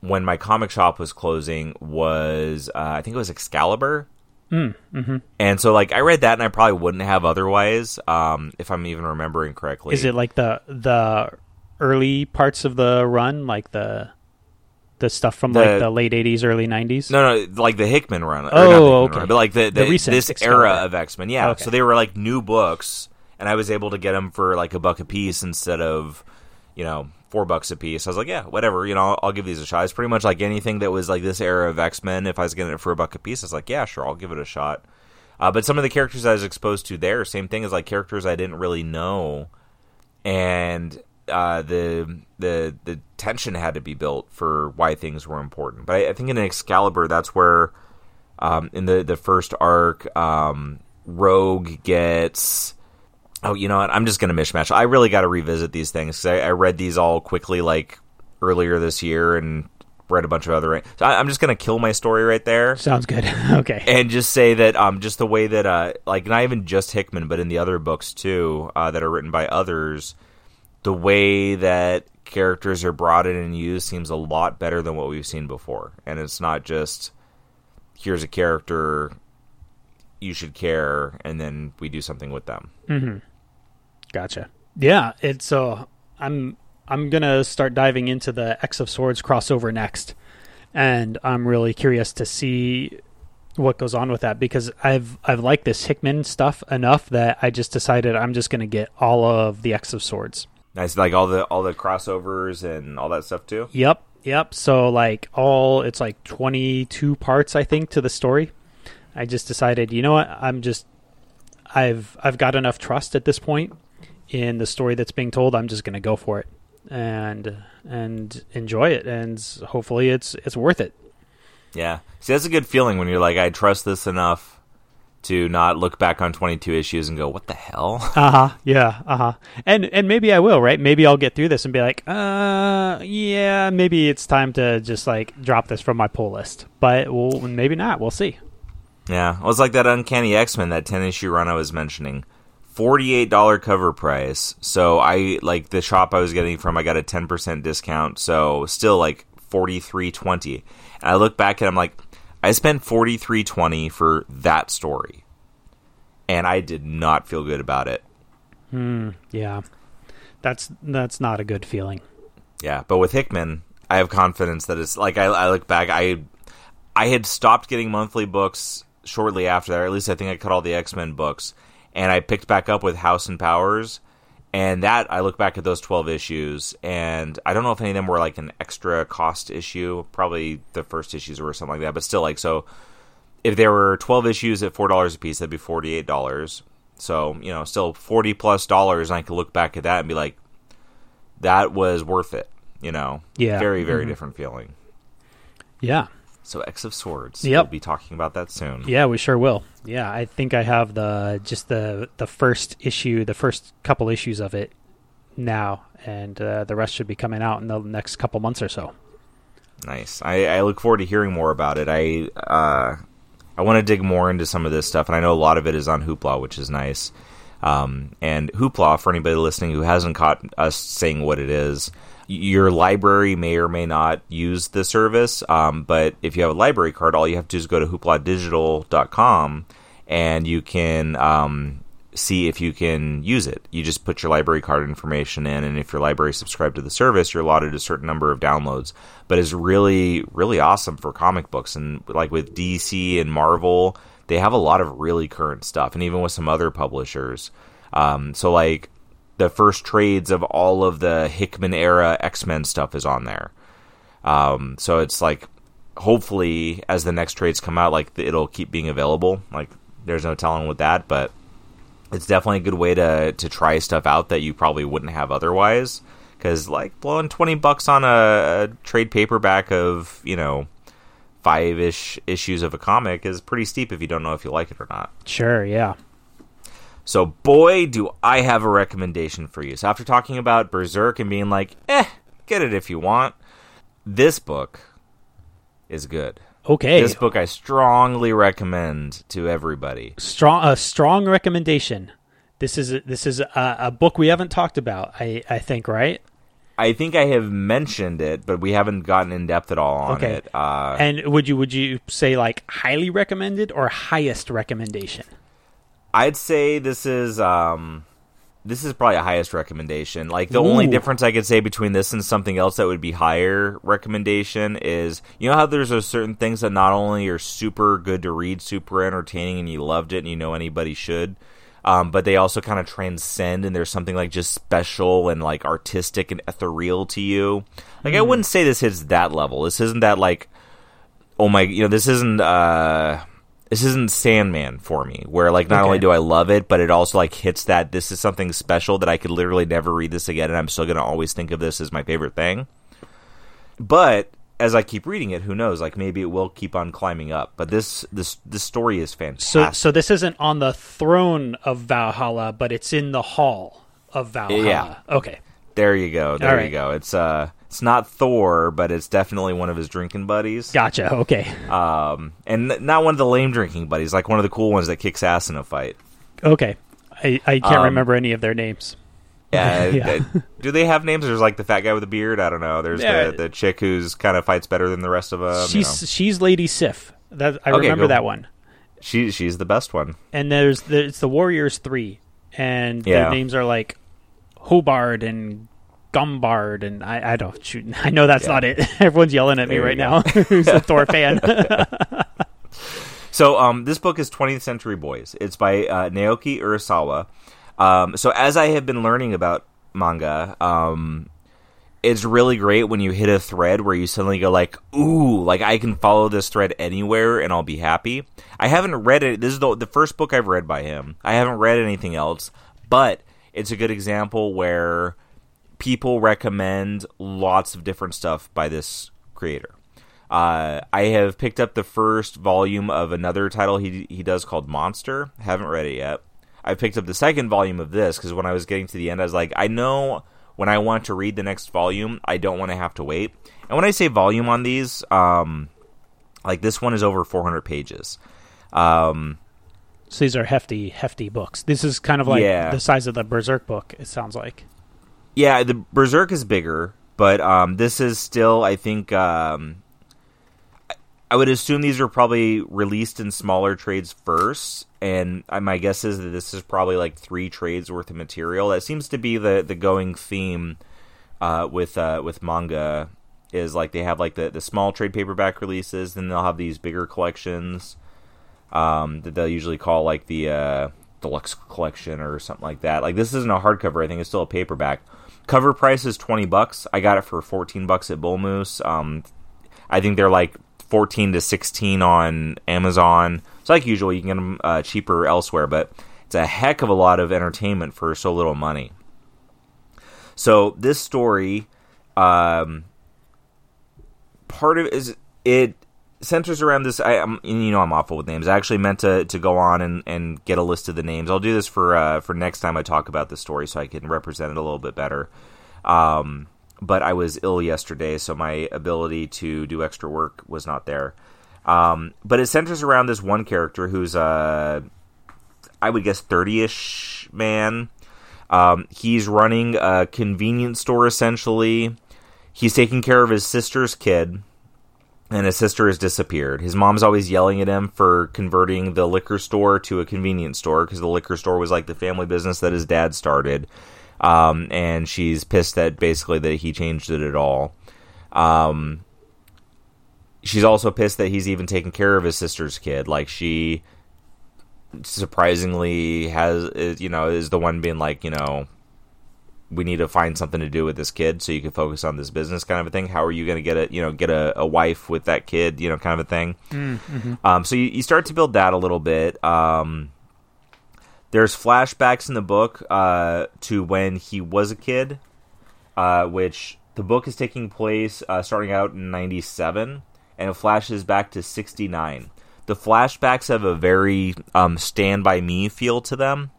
when my comic shop was closing was uh, I think it was Excalibur. Mm, mm-hmm. And so like I read that and I probably wouldn't have otherwise um, if I'm even remembering correctly. Is it like the the early parts of the run, like the the stuff from like The- the late '80s, early '90s? No, no, like the Hickman run. or Oh, the Hickman okay. run, but like the, The the, recent this Excalibur. era of X Men. Yeah, Okay. so they were like new books, and I was able to get them for like a buck a piece instead of, you know, four bucks a piece. I was like, yeah, whatever. You know, I'll, I'll give these a shot. It's pretty much like anything that was like this era of X Men. If I was getting it for a buck a piece, I was like, yeah, sure, I'll give it a shot. Uh, but some of the characters I was exposed to there, same thing as like characters I didn't really know, and uh, the the the tension had to be built for why things were important. But I, I think in Excalibur, that's where um, in the the first arc, um, Rogue gets. Oh, you know what? I'm just gonna mishmash. I really got to revisit these things I, I read these all quickly, like earlier this year, and read a bunch of other. So I, I'm just gonna kill my story right there Sounds good. okay. and just say that um just the way that uh like not even just Hickman but in the other books too uh, that are written by others the way that characters are brought in and used seems a lot better than what we've seen before and it's not just here's a character you should care and then we do something with them Gotcha. Yeah, it's uh I'm I'm gonna start diving into the X of Swords crossover next, and I'm really curious to see what goes on with that because I've I've liked this Hickman stuff enough that I just decided I'm just gonna get all of the X of Swords. nice like all the all the crossovers and all that stuff too Yep, yep. So like all it's like 22 parts I think to the story. I just decided, you know what? I'm just I've I've got enough trust at this point in the story that's being told. I'm just going to go for it and and enjoy it and hopefully it's it's worth it. yeah see that's a good feeling when you're like I trust this enough to not look back on 22 issues and go what the hell Uh-huh. Yeah, uh-huh. And and maybe I will, right? Maybe I'll get through this and be like, "Uh, yeah, maybe it's time to just like drop this from my pull list." But well, maybe not. We'll see. Yeah, well, was like that Uncanny X Men, that ten issue run I was mentioning. Forty-eight dollar cover price. So I like the shop I was getting from. I got a ten percent discount. So still like forty-three twenty. And I look back and I'm like, I spent forty-three twenty for that story, and I did not feel good about it. Hmm, yeah. That's that's not a good feeling. Yeah, but with Hickman, I have confidence that it's like I, I look back. I I had stopped getting monthly books shortly after that. Or at least I think I cut all the X Men books, and I picked back up with House and Powers. And that I look back at those twelve issues, and I don't know if any of them were like an extra cost issue. Probably the first issues were something like that, but still, like so. If there were twelve issues at four dollars a piece, that'd be forty eight dollars. So you know, still forty plus dollars. And I could look back at that and be like, that was worth it. You know, Yeah. very very Mhm. different feeling. Yeah. So X of Swords. Yep. We'll be talking about that soon. Yeah, we sure will. Yeah, I think I have the just the the first issue, the first couple issues of it now, and uh, the rest should be coming out in the next couple months or so. Nice. I, I look forward to hearing more about it. I uh, I want to dig more into some of this stuff, and I know a lot of it is on Hoopla, which is nice. Um, and Hoopla, for anybody listening who hasn't caught us saying what it is, your library may or may not use the service. Um, but if you have a library card, all you have to do is go to hoopladigital.com and you can um, see if you can use it. You just put your library card information in, and if your library subscribed to the service, you're allotted a certain number of downloads. But it's really, really awesome for comic books. And like with DC and Marvel, they have a lot of really current stuff, and even with some other publishers. Um, so, like, the first trades of all of the Hickman era X Men stuff is on there. Um, so it's like, hopefully, as the next trades come out, like it'll keep being available. Like, there's no telling with that, but it's definitely a good way to to try stuff out that you probably wouldn't have otherwise. Because like blowing twenty bucks on a, a trade paperback of you know five ish issues of a comic is pretty steep if you don't know if you like it or not. Sure, yeah. So, boy, do I have a recommendation for you. So, after talking about Berserk and being like, eh, get it if you want, this book is good. Okay. This book I strongly recommend to everybody. strong a strong recommendation. This is a, this is a, a book we haven't talked about. I I think right. I think I have mentioned it, but we haven't gotten in depth at all on Okay. it. Uh, And would you would you say like highly recommended or highest recommendation? I'd say this is um, this is probably a highest recommendation. Like the only difference I could say between this and something else that would be higher recommendation is you know how there's those certain things that not only are super good to read, super entertaining, and you loved it, and you know anybody should. Um, but they also kind of transcend, and there's something like just special and like artistic and ethereal to you. Like I wouldn't say this hits that level. This isn't that like oh my you know this isn't uh this isn't sandman for me where like not Okay. only do i love it but it also like hits that this is something special that i could literally never read this again and i'm still gonna always think of this as my favorite thing but as i keep reading it who knows like maybe it will keep on climbing up but this this this story is So fantastic so this isn't on the throne of Valhalla, but it's in the hall of Valhalla. Yeah. Okay. there you go there you go it's uh it's not thor but it's definitely one of his drinking buddies Gotcha. Okay. um and n- not one of the lame drinking buddies like one of the cool ones that kicks ass in a fight Okay. I, I can't Um, remember any of their names. Yeah. Yeah. Do they have names? There's like the fat guy with the beard. I don't know. There's Yeah. the, the chick who's kind of fights better than the rest of them. she's she's Lady Sif. That I Okay, remember go. that one. she she's the best one. And there's the, it's the Warriors three, and Yeah. their names are like Hobard and Gumbard, and I, I don't shoot. I know that's Yeah. not it. Everyone's yelling at me right you now. Who's a Thor fan? So um, this book is 20th Century Boys. It's by uh, Naoki Urasawa. Um, so as I have been learning about manga, um, it's really great when you hit a thread where you suddenly go like, "Ooh, like I can follow this thread anywhere and I'll be happy." I haven't read it. This is the the first book I've read by him. I haven't read anything else, but it's a good example where people recommend lots of different stuff by this creator. Uh, I have picked up the first volume of another title he he does called Monster. Haven't read it yet. I picked up the second volume of this because when I was getting to the end, I was like, I know when I want to read the next volume, I don't want to have to wait. And when I say volume on these, um, like this one is over 400 pages. Um, so these are hefty, hefty books. This is kind of like Yeah. the size of the Berserk book. It sounds like. Yeah, the Berserk is bigger, but um, this is still, I think. Um, I- would assume these are probably released in smaller trades first, and uh, my guess is that this is probably like three trades worth of material. That seems to be the the going theme uh, with uh, with manga. Is like they have like the, the small trade paperback releases, then they'll have these bigger collections um, that they'll usually call like the uh, deluxe collection or something like that. Like this isn't a hardcover; I think it's still a paperback. Cover price is twenty bucks. I got it for fourteen bucks at Bull Moose. Um, I think they're like fourteen to sixteen on Amazon. So like usual, you can get them uh, cheaper elsewhere, but it's a heck of a lot of entertainment for so little money. So this story, um, part of it is it centers around this. I, I'm, you know, I'm awful with names. I actually meant to, to go on and, and get a list of the names. I'll do this for uh, for next time I talk about the story, so I can represent it a little bit better. Um, but I was ill yesterday, so my ability to do extra work was not there. Um, but it centers around this one character who's uh, I would guess thirty-ish man. Um, he's running a convenience store essentially. He's taking care of his sister's kid and his sister has disappeared. His mom's always yelling at him for converting the liquor store to a convenience store because the liquor store was like the family business that his dad started. Um, and she's pissed that basically that he changed it at all. Um, she's also pissed that he's even taking care of his sister's kid. Like she surprisingly has, you know, is the one being like, you know, we need to find something to do with this kid so you can focus on this business kind of a thing. How are you going to get a you know get a, a wife with that kid you know kind of a thing. Um, so you, you start to build that a little bit. Um, there's flashbacks in the book uh, to when he was a kid, uh, which the book is taking place uh, starting out in '97, and it flashes back to '69. The flashbacks have a very um, Stand by Me feel to them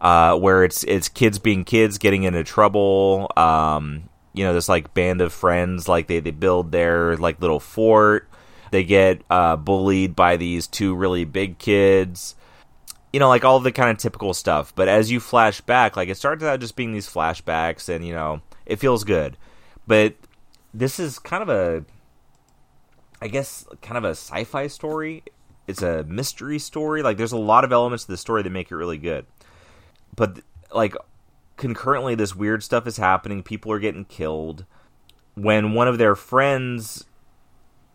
uh, where it's it's kids being kids getting into trouble. Um, you know, this like band of friends, like they they build their like little fort. They get uh, bullied by these two really big kids. You know, like all the kind of typical stuff. But as you flash back, like it starts out just being these flashbacks, and you know, It feels good, but this is kind of a, I guess, kind of a sci-fi story. It's a mystery story. Like there's a lot of elements to the story that make it really good, but like concurrently, this weird stuff is happening. People are getting killed. When one of their friends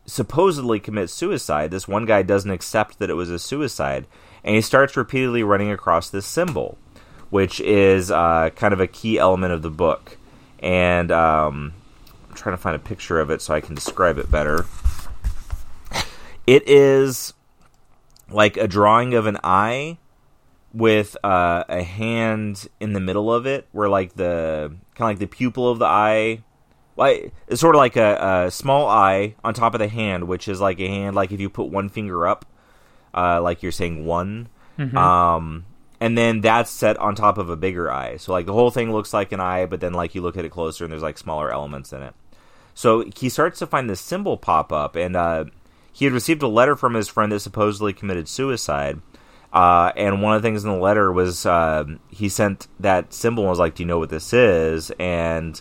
supposedly commits suicide, this one guy doesn't accept that it was a suicide, and he starts repeatedly running across this symbol, which is uh, kind of a key element of the book. And um, I'm trying to find a picture of it so I can describe it better. It is like a drawing of an eye with uh, a hand in the middle of it, where like the kind of like the pupil of the eye, like it's sort of like a, a, small eye on top of the hand, which is like a hand like if you put one finger up, uh, like you're saying one, mm-hmm. um, and then that's set on top of a bigger eye. So like the whole thing looks like an eye, but then like you look at it closer and there's like smaller elements in it. So he starts to find this symbol pop up, and uh, he had received a letter from his friend that supposedly committed suicide uh, and one of the things in the letter was uh, he sent that symbol and was like, "Do you know what this is?" And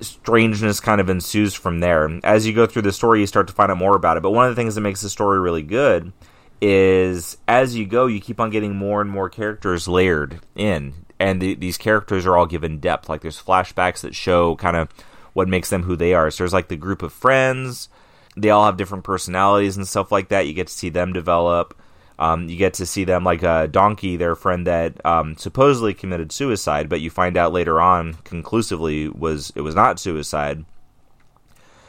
strangeness kind of ensues from there. As you go through the story, you start to find out more about it. But one of the things that makes the story really good is as you go, you keep on getting more and more characters layered in, and the, these characters are all given depth. Like there's flashbacks that show kind of what makes them who they are. So there's like the group of friends they all have different personalities and stuff like that. You get to see them develop. Um, you get to see them like uh, Donkey, their friend that um, supposedly committed suicide, but you find out later on conclusively was it was not suicide.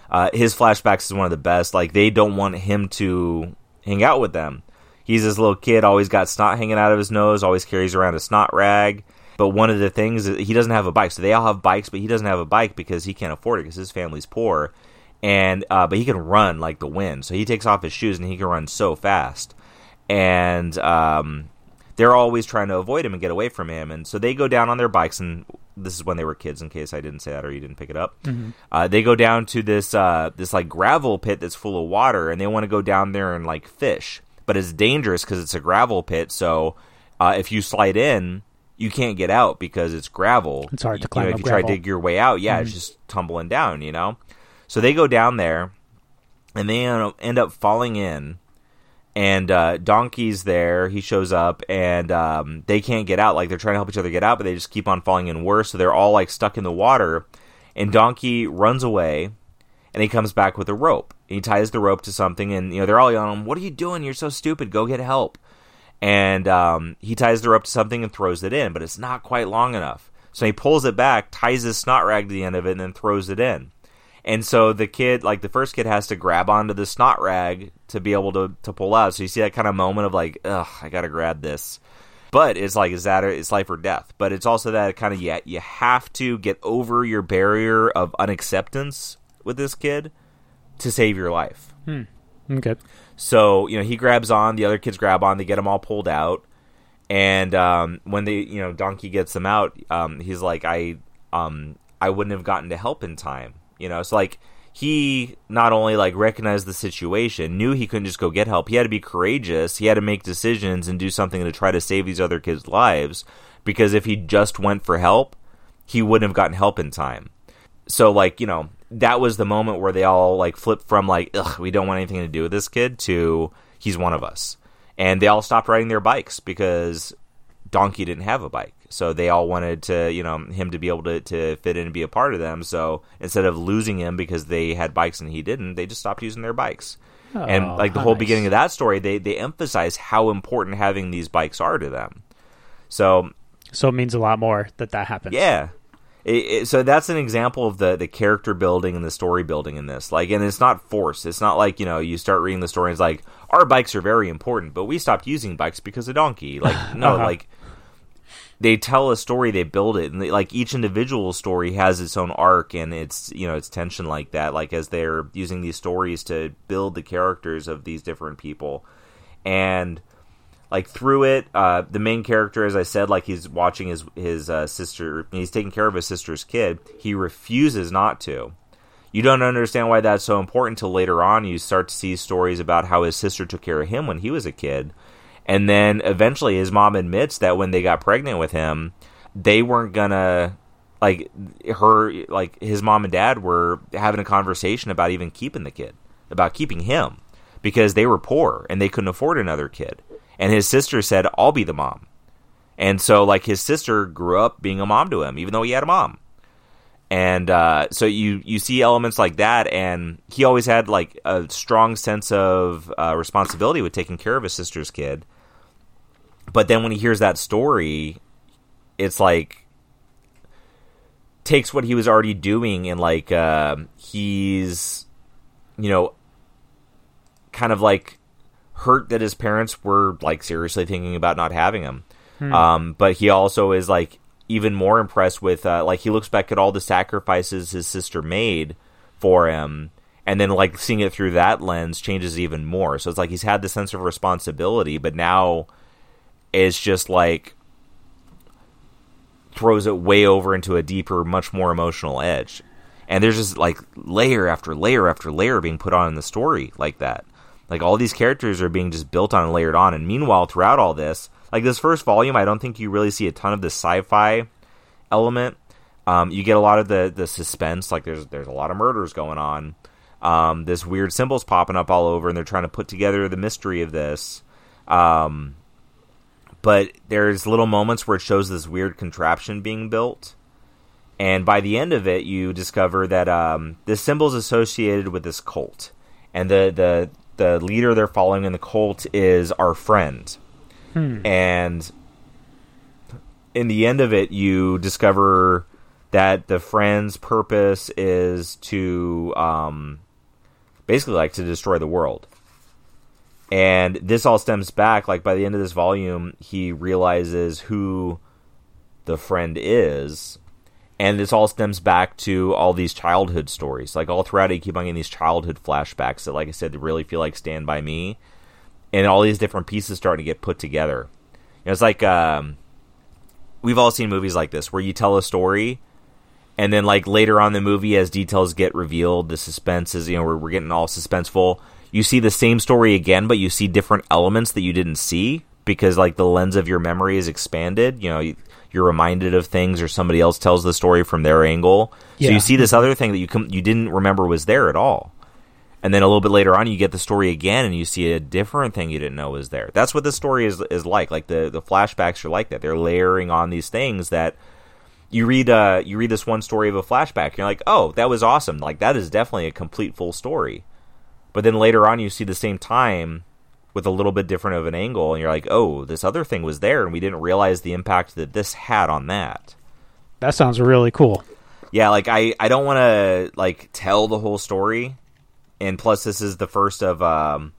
Uh, his flashbacks is one of the best. Like they don't want him to hang out with them. He's this little kid, always got snot hanging out of his nose, always carries around a snot rag. But one of the things he doesn't have a bike, so they all have bikes, but he doesn't have a bike because he can't afford it because his family's poor and uh, but he can run like the wind. So he takes off his shoes and he can run so fast. And um, they're always trying to avoid him and get away from him. And so they go down on their bikes, and this is when they were kids. In case I didn't say that or you didn't pick it up, mm-hmm. uh, they go down to this uh, this like gravel pit that's full of water, and they want to go down there and like fish. But it's dangerous because it's a gravel pit. So uh, if you slide in, you can't get out because it's gravel. It's hard to climb. You know, if you gravel. try to dig your way out, yeah, mm-hmm. it's just tumbling down. You know. So they go down there, and they end up falling in. And uh, Donkey's there. He shows up, and um, they can't get out. Like they're trying to help each other get out, but they just keep on falling in worse. So they're all like stuck in the water. And Donkey runs away, and he comes back with a rope. He ties the rope to something, and you know they're all yelling, him, "What are you doing? You're so stupid! Go get help!" And um, he ties the rope to something and throws it in, but it's not quite long enough. So he pulls it back, ties his snot rag to the end of it, and then throws it in. And so the kid, like the first kid, has to grab onto the snot rag to be able to, to pull out. So you see that kind of moment of like, ugh, I gotta grab this. But it's like, is that it's life or death? But it's also that kind of yeah, you have to get over your barrier of unacceptance with this kid to save your life. Hmm. Okay. So you know he grabs on, the other kids grab on, they get them all pulled out, and um, when they you know Donkey gets them out, um, he's like, I um, I wouldn't have gotten to help in time you know, it's like he not only like recognized the situation, knew he couldn't just go get help. He had to be courageous. He had to make decisions and do something to try to save these other kids' lives. Because if he just went for help, he wouldn't have gotten help in time. So like you know that was the moment where they all like flipped from like ugh we don't want anything to do with this kid to he's one of us, and they all stopped riding their bikes because Donkey didn't have a bike. So they all wanted to, you know, him to be able to, to fit in and be a part of them. So instead of losing him because they had bikes and he didn't, they just stopped using their bikes. Oh, and like the whole nice. beginning of that story, they they emphasize how important having these bikes are to them. So so it means a lot more that that happens. Yeah. It, it, so that's an example of the the character building and the story building in this. Like, and it's not forced. It's not like you know you start reading the story and it's like our bikes are very important, but we stopped using bikes because of Donkey. Like, no, uh-huh. like they tell a story, they build it, and they, like each individual story has its own arc and its you know its tension like that. Like as they're using these stories to build the characters of these different people, and like through it, uh, the main character, as I said, like he's watching his his uh, sister, he's taking care of his sister's kid. He refuses not to. You don't understand why that's so important until later on. You start to see stories about how his sister took care of him when he was a kid and then eventually his mom admits that when they got pregnant with him, they weren't gonna like her like his mom and dad were having a conversation about even keeping the kid about keeping him because they were poor and they couldn't afford another kid. And his sister said i'll be the mom. And so like his sister grew up being a mom to him even though he had a mom. And uh, so you you see elements like that and he always had like a strong sense of uh, responsibility with taking care of his sister's kid but then when he hears that story it's like takes what he was already doing and like uh, he's you know kind of like hurt that his parents were like seriously thinking about not having him hmm. um, but he also is like even more impressed with uh, like he looks back at all the sacrifices his sister made for him and then like seeing it through that lens changes even more so it's like he's had the sense of responsibility but now it's just like throws it way over into a deeper, much more emotional edge. And there's just like layer after layer after layer being put on in the story like that. Like all these characters are being just built on and layered on. And meanwhile, throughout all this, like this first volume, I don't think you really see a ton of the sci-fi element. Um, you get a lot of the the suspense. Like there's there's a lot of murders going on. Um, this weird symbols popping up all over, and they're trying to put together the mystery of this. Um, but there's little moments where it shows this weird contraption being built. And by the end of it, you discover that um, the symbol is associated with this cult, and the the the leader they're following in the cult is our friend. Hmm. And in the end of it, you discover that the friend's purpose is to um, basically like to destroy the world. And this all stems back, like by the end of this volume, he realizes who the friend is. And this all stems back to all these childhood stories. Like all throughout you keep on getting these childhood flashbacks that, like I said, they really feel like Stand By Me. And all these different pieces starting to get put together. You know, it's like um, we've all seen movies like this where you tell a story and then like later on the movie as details get revealed the suspense is you know we're, we're getting all suspenseful you see the same story again, but you see different elements that you didn't see because like the lens of your memory is expanded. You know, you're reminded of things, or somebody else tells the story from their angle. Yeah. So you see this other thing that you com- you didn't remember was there at all. And then a little bit later on, you get the story again, and you see a different thing you didn't know was there. That's what the story is is like. Like the the flashbacks are like that. They're layering on these things that you read uh you read this one story of a flashback and you're like oh that was awesome like that is definitely a complete full story but then later on, you see the same time with a little bit different of an angle, and you're like, oh, this other thing was there, and we didn't realize the impact that this had on that. That sounds really cool. Yeah, like I, I don't want to like tell the whole story, and plus this is the first of. Um,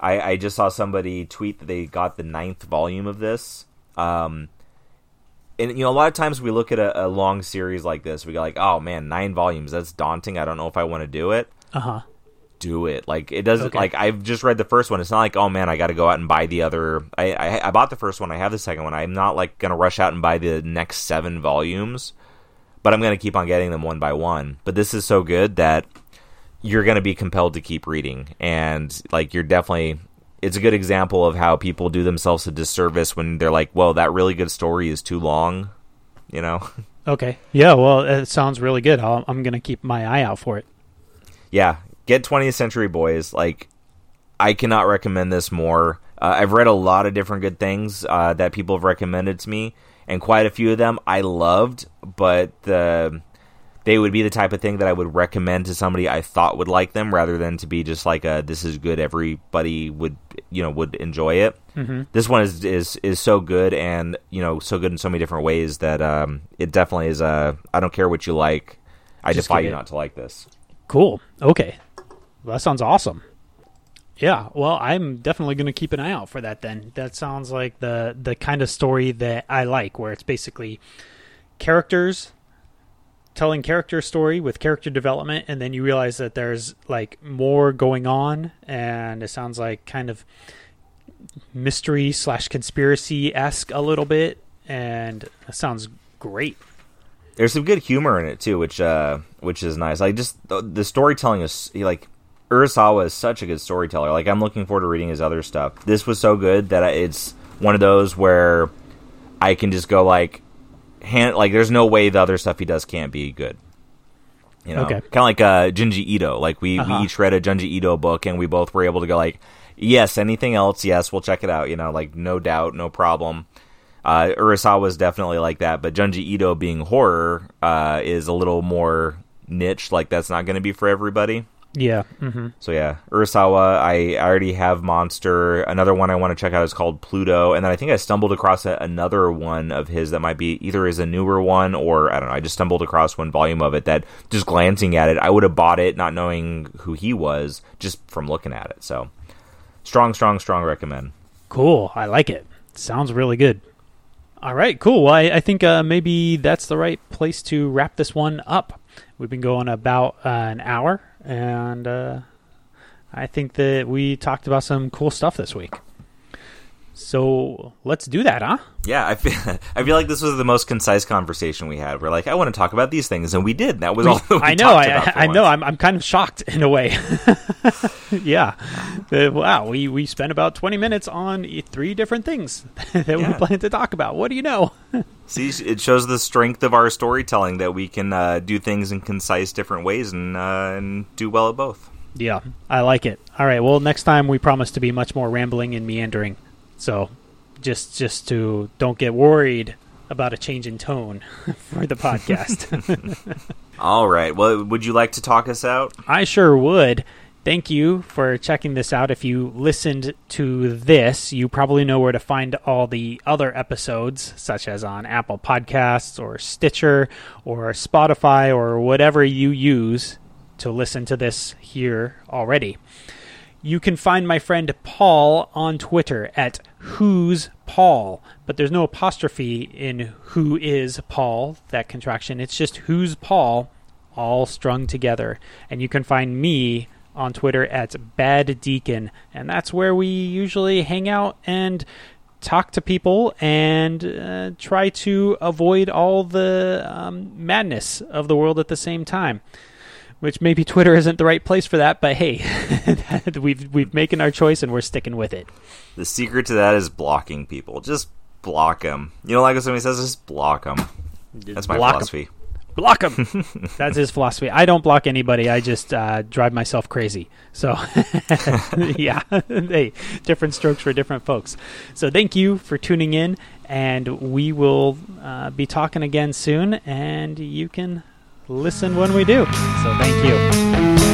I, I just saw somebody tweet that they got the ninth volume of this. Um, and you know, a lot of times we look at a, a long series like this, we go like, oh man, nine volumes, that's daunting. I don't know if I want to do it. Uh huh do it. Like it doesn't okay. like I've just read the first one. It's not like oh man, I got to go out and buy the other. I, I, I bought the first one. I have the second one. I'm not like gonna rush out and buy the next seven volumes, but I'm gonna keep on getting them one by one. But this is so good that you're gonna be compelled to keep reading, and like you're definitely. It's a good example of how people do themselves a disservice when they're like, "Well, that really good story is too long," you know. Okay. Yeah. Well, it sounds really good. i I'm gonna keep my eye out for it. Yeah, get 20th Century Boys. Like, I cannot recommend this more. Uh, I've read a lot of different good things uh, that people have recommended to me, and quite a few of them I loved, but the they would be the type of thing that I would recommend to somebody I thought would like them, rather than to be just like a "this is good, everybody would you know would enjoy it." Mm-hmm. This one is is is so good, and you know so good in so many different ways that um, it definitely is. A I don't care what you like, I just defy you not to like this. Cool. Okay, that sounds awesome. Yeah, well, I'm definitely going to keep an eye out for that. Then that sounds like the the kind of story that I like, where it's basically characters telling character story with character development, and then you realize that there's like more going on, and it sounds like kind of mystery slash conspiracy esque a little bit, and it sounds great. There's some good humor in it too, which uh, which is nice. Like just the, the storytelling is like Urasawa is such a good storyteller. Like I'm looking forward to reading his other stuff. This was so good that it's one of those where I can just go like hand like there's no way the other stuff he does can't be good. You know, Okay. kind of like uh, Junji Ito. Like we, Uh-huh. we each read a Junji Ito book, and we both were able to go like, yes, anything else, yes, we'll check it out. You know, like no doubt, no problem. Uh, Urasawa was definitely like that, but Junji Ito being horror uh, is a little more niche. Like that's not going to be for everybody. Yeah. hmm So yeah, Urasawa. I, I already have Monster. Another one I want to check out is called Pluto, and then I think I stumbled across a, another one of his that might be either is a newer one or I don't know. I just stumbled across one volume of it that just glancing at it, I would have bought it, not knowing who he was, just from looking at it. So strong, strong, strong recommend. Cool. I like it. Sounds really good. All right, cool. Well, I, I think uh, maybe that's the right place to wrap this one up. We've been going about uh, an hour, and uh, I think that we talked about some cool stuff this week. So let's do that, huh? Yeah, I feel I feel like this was the most concise conversation we had. We're like, I want to talk about these things, and we did. That was all. That we I know. I, I know. I'm, I'm kind of shocked in a way. yeah. Uh, wow. We we spent about 20 minutes on e- three different things that we Yeah. plan to talk about. What do you know? See, it shows the strength of our storytelling that we can uh, do things in concise, different ways, and uh, and do well at both. Yeah, I like it. All right. Well, next time we promise to be much more rambling and meandering. So, just just to don't get worried about a change in tone for the podcast. All right. Well, would you like to talk us out? I sure would. Thank you for checking this out. If you listened to this, you probably know where to find all the other episodes, such as on Apple Podcasts or Stitcher or Spotify or whatever you use to listen to this here already. You can find my friend Paul on Twitter at Who's Paul, but there's no apostrophe in Who is Paul, that contraction. It's just Who's Paul, all strung together. And you can find me on Twitter at Bad Deacon, and that's where we usually hang out and talk to people and uh, try to avoid all the um, madness of the world at the same time which maybe Twitter isn't the right place for that, but hey, we've we've making our choice and we're sticking with it. The secret to that is blocking people. Just block them. You know, like when somebody says, just block them. That's my Block 'em. philosophy. Block them. That's his philosophy. I don't block anybody. I just uh, drive myself crazy. So, yeah, hey, different strokes for different folks. So, thank you for tuning in, and we will uh, be talking again soon. And you can listen when we do. So, thank you.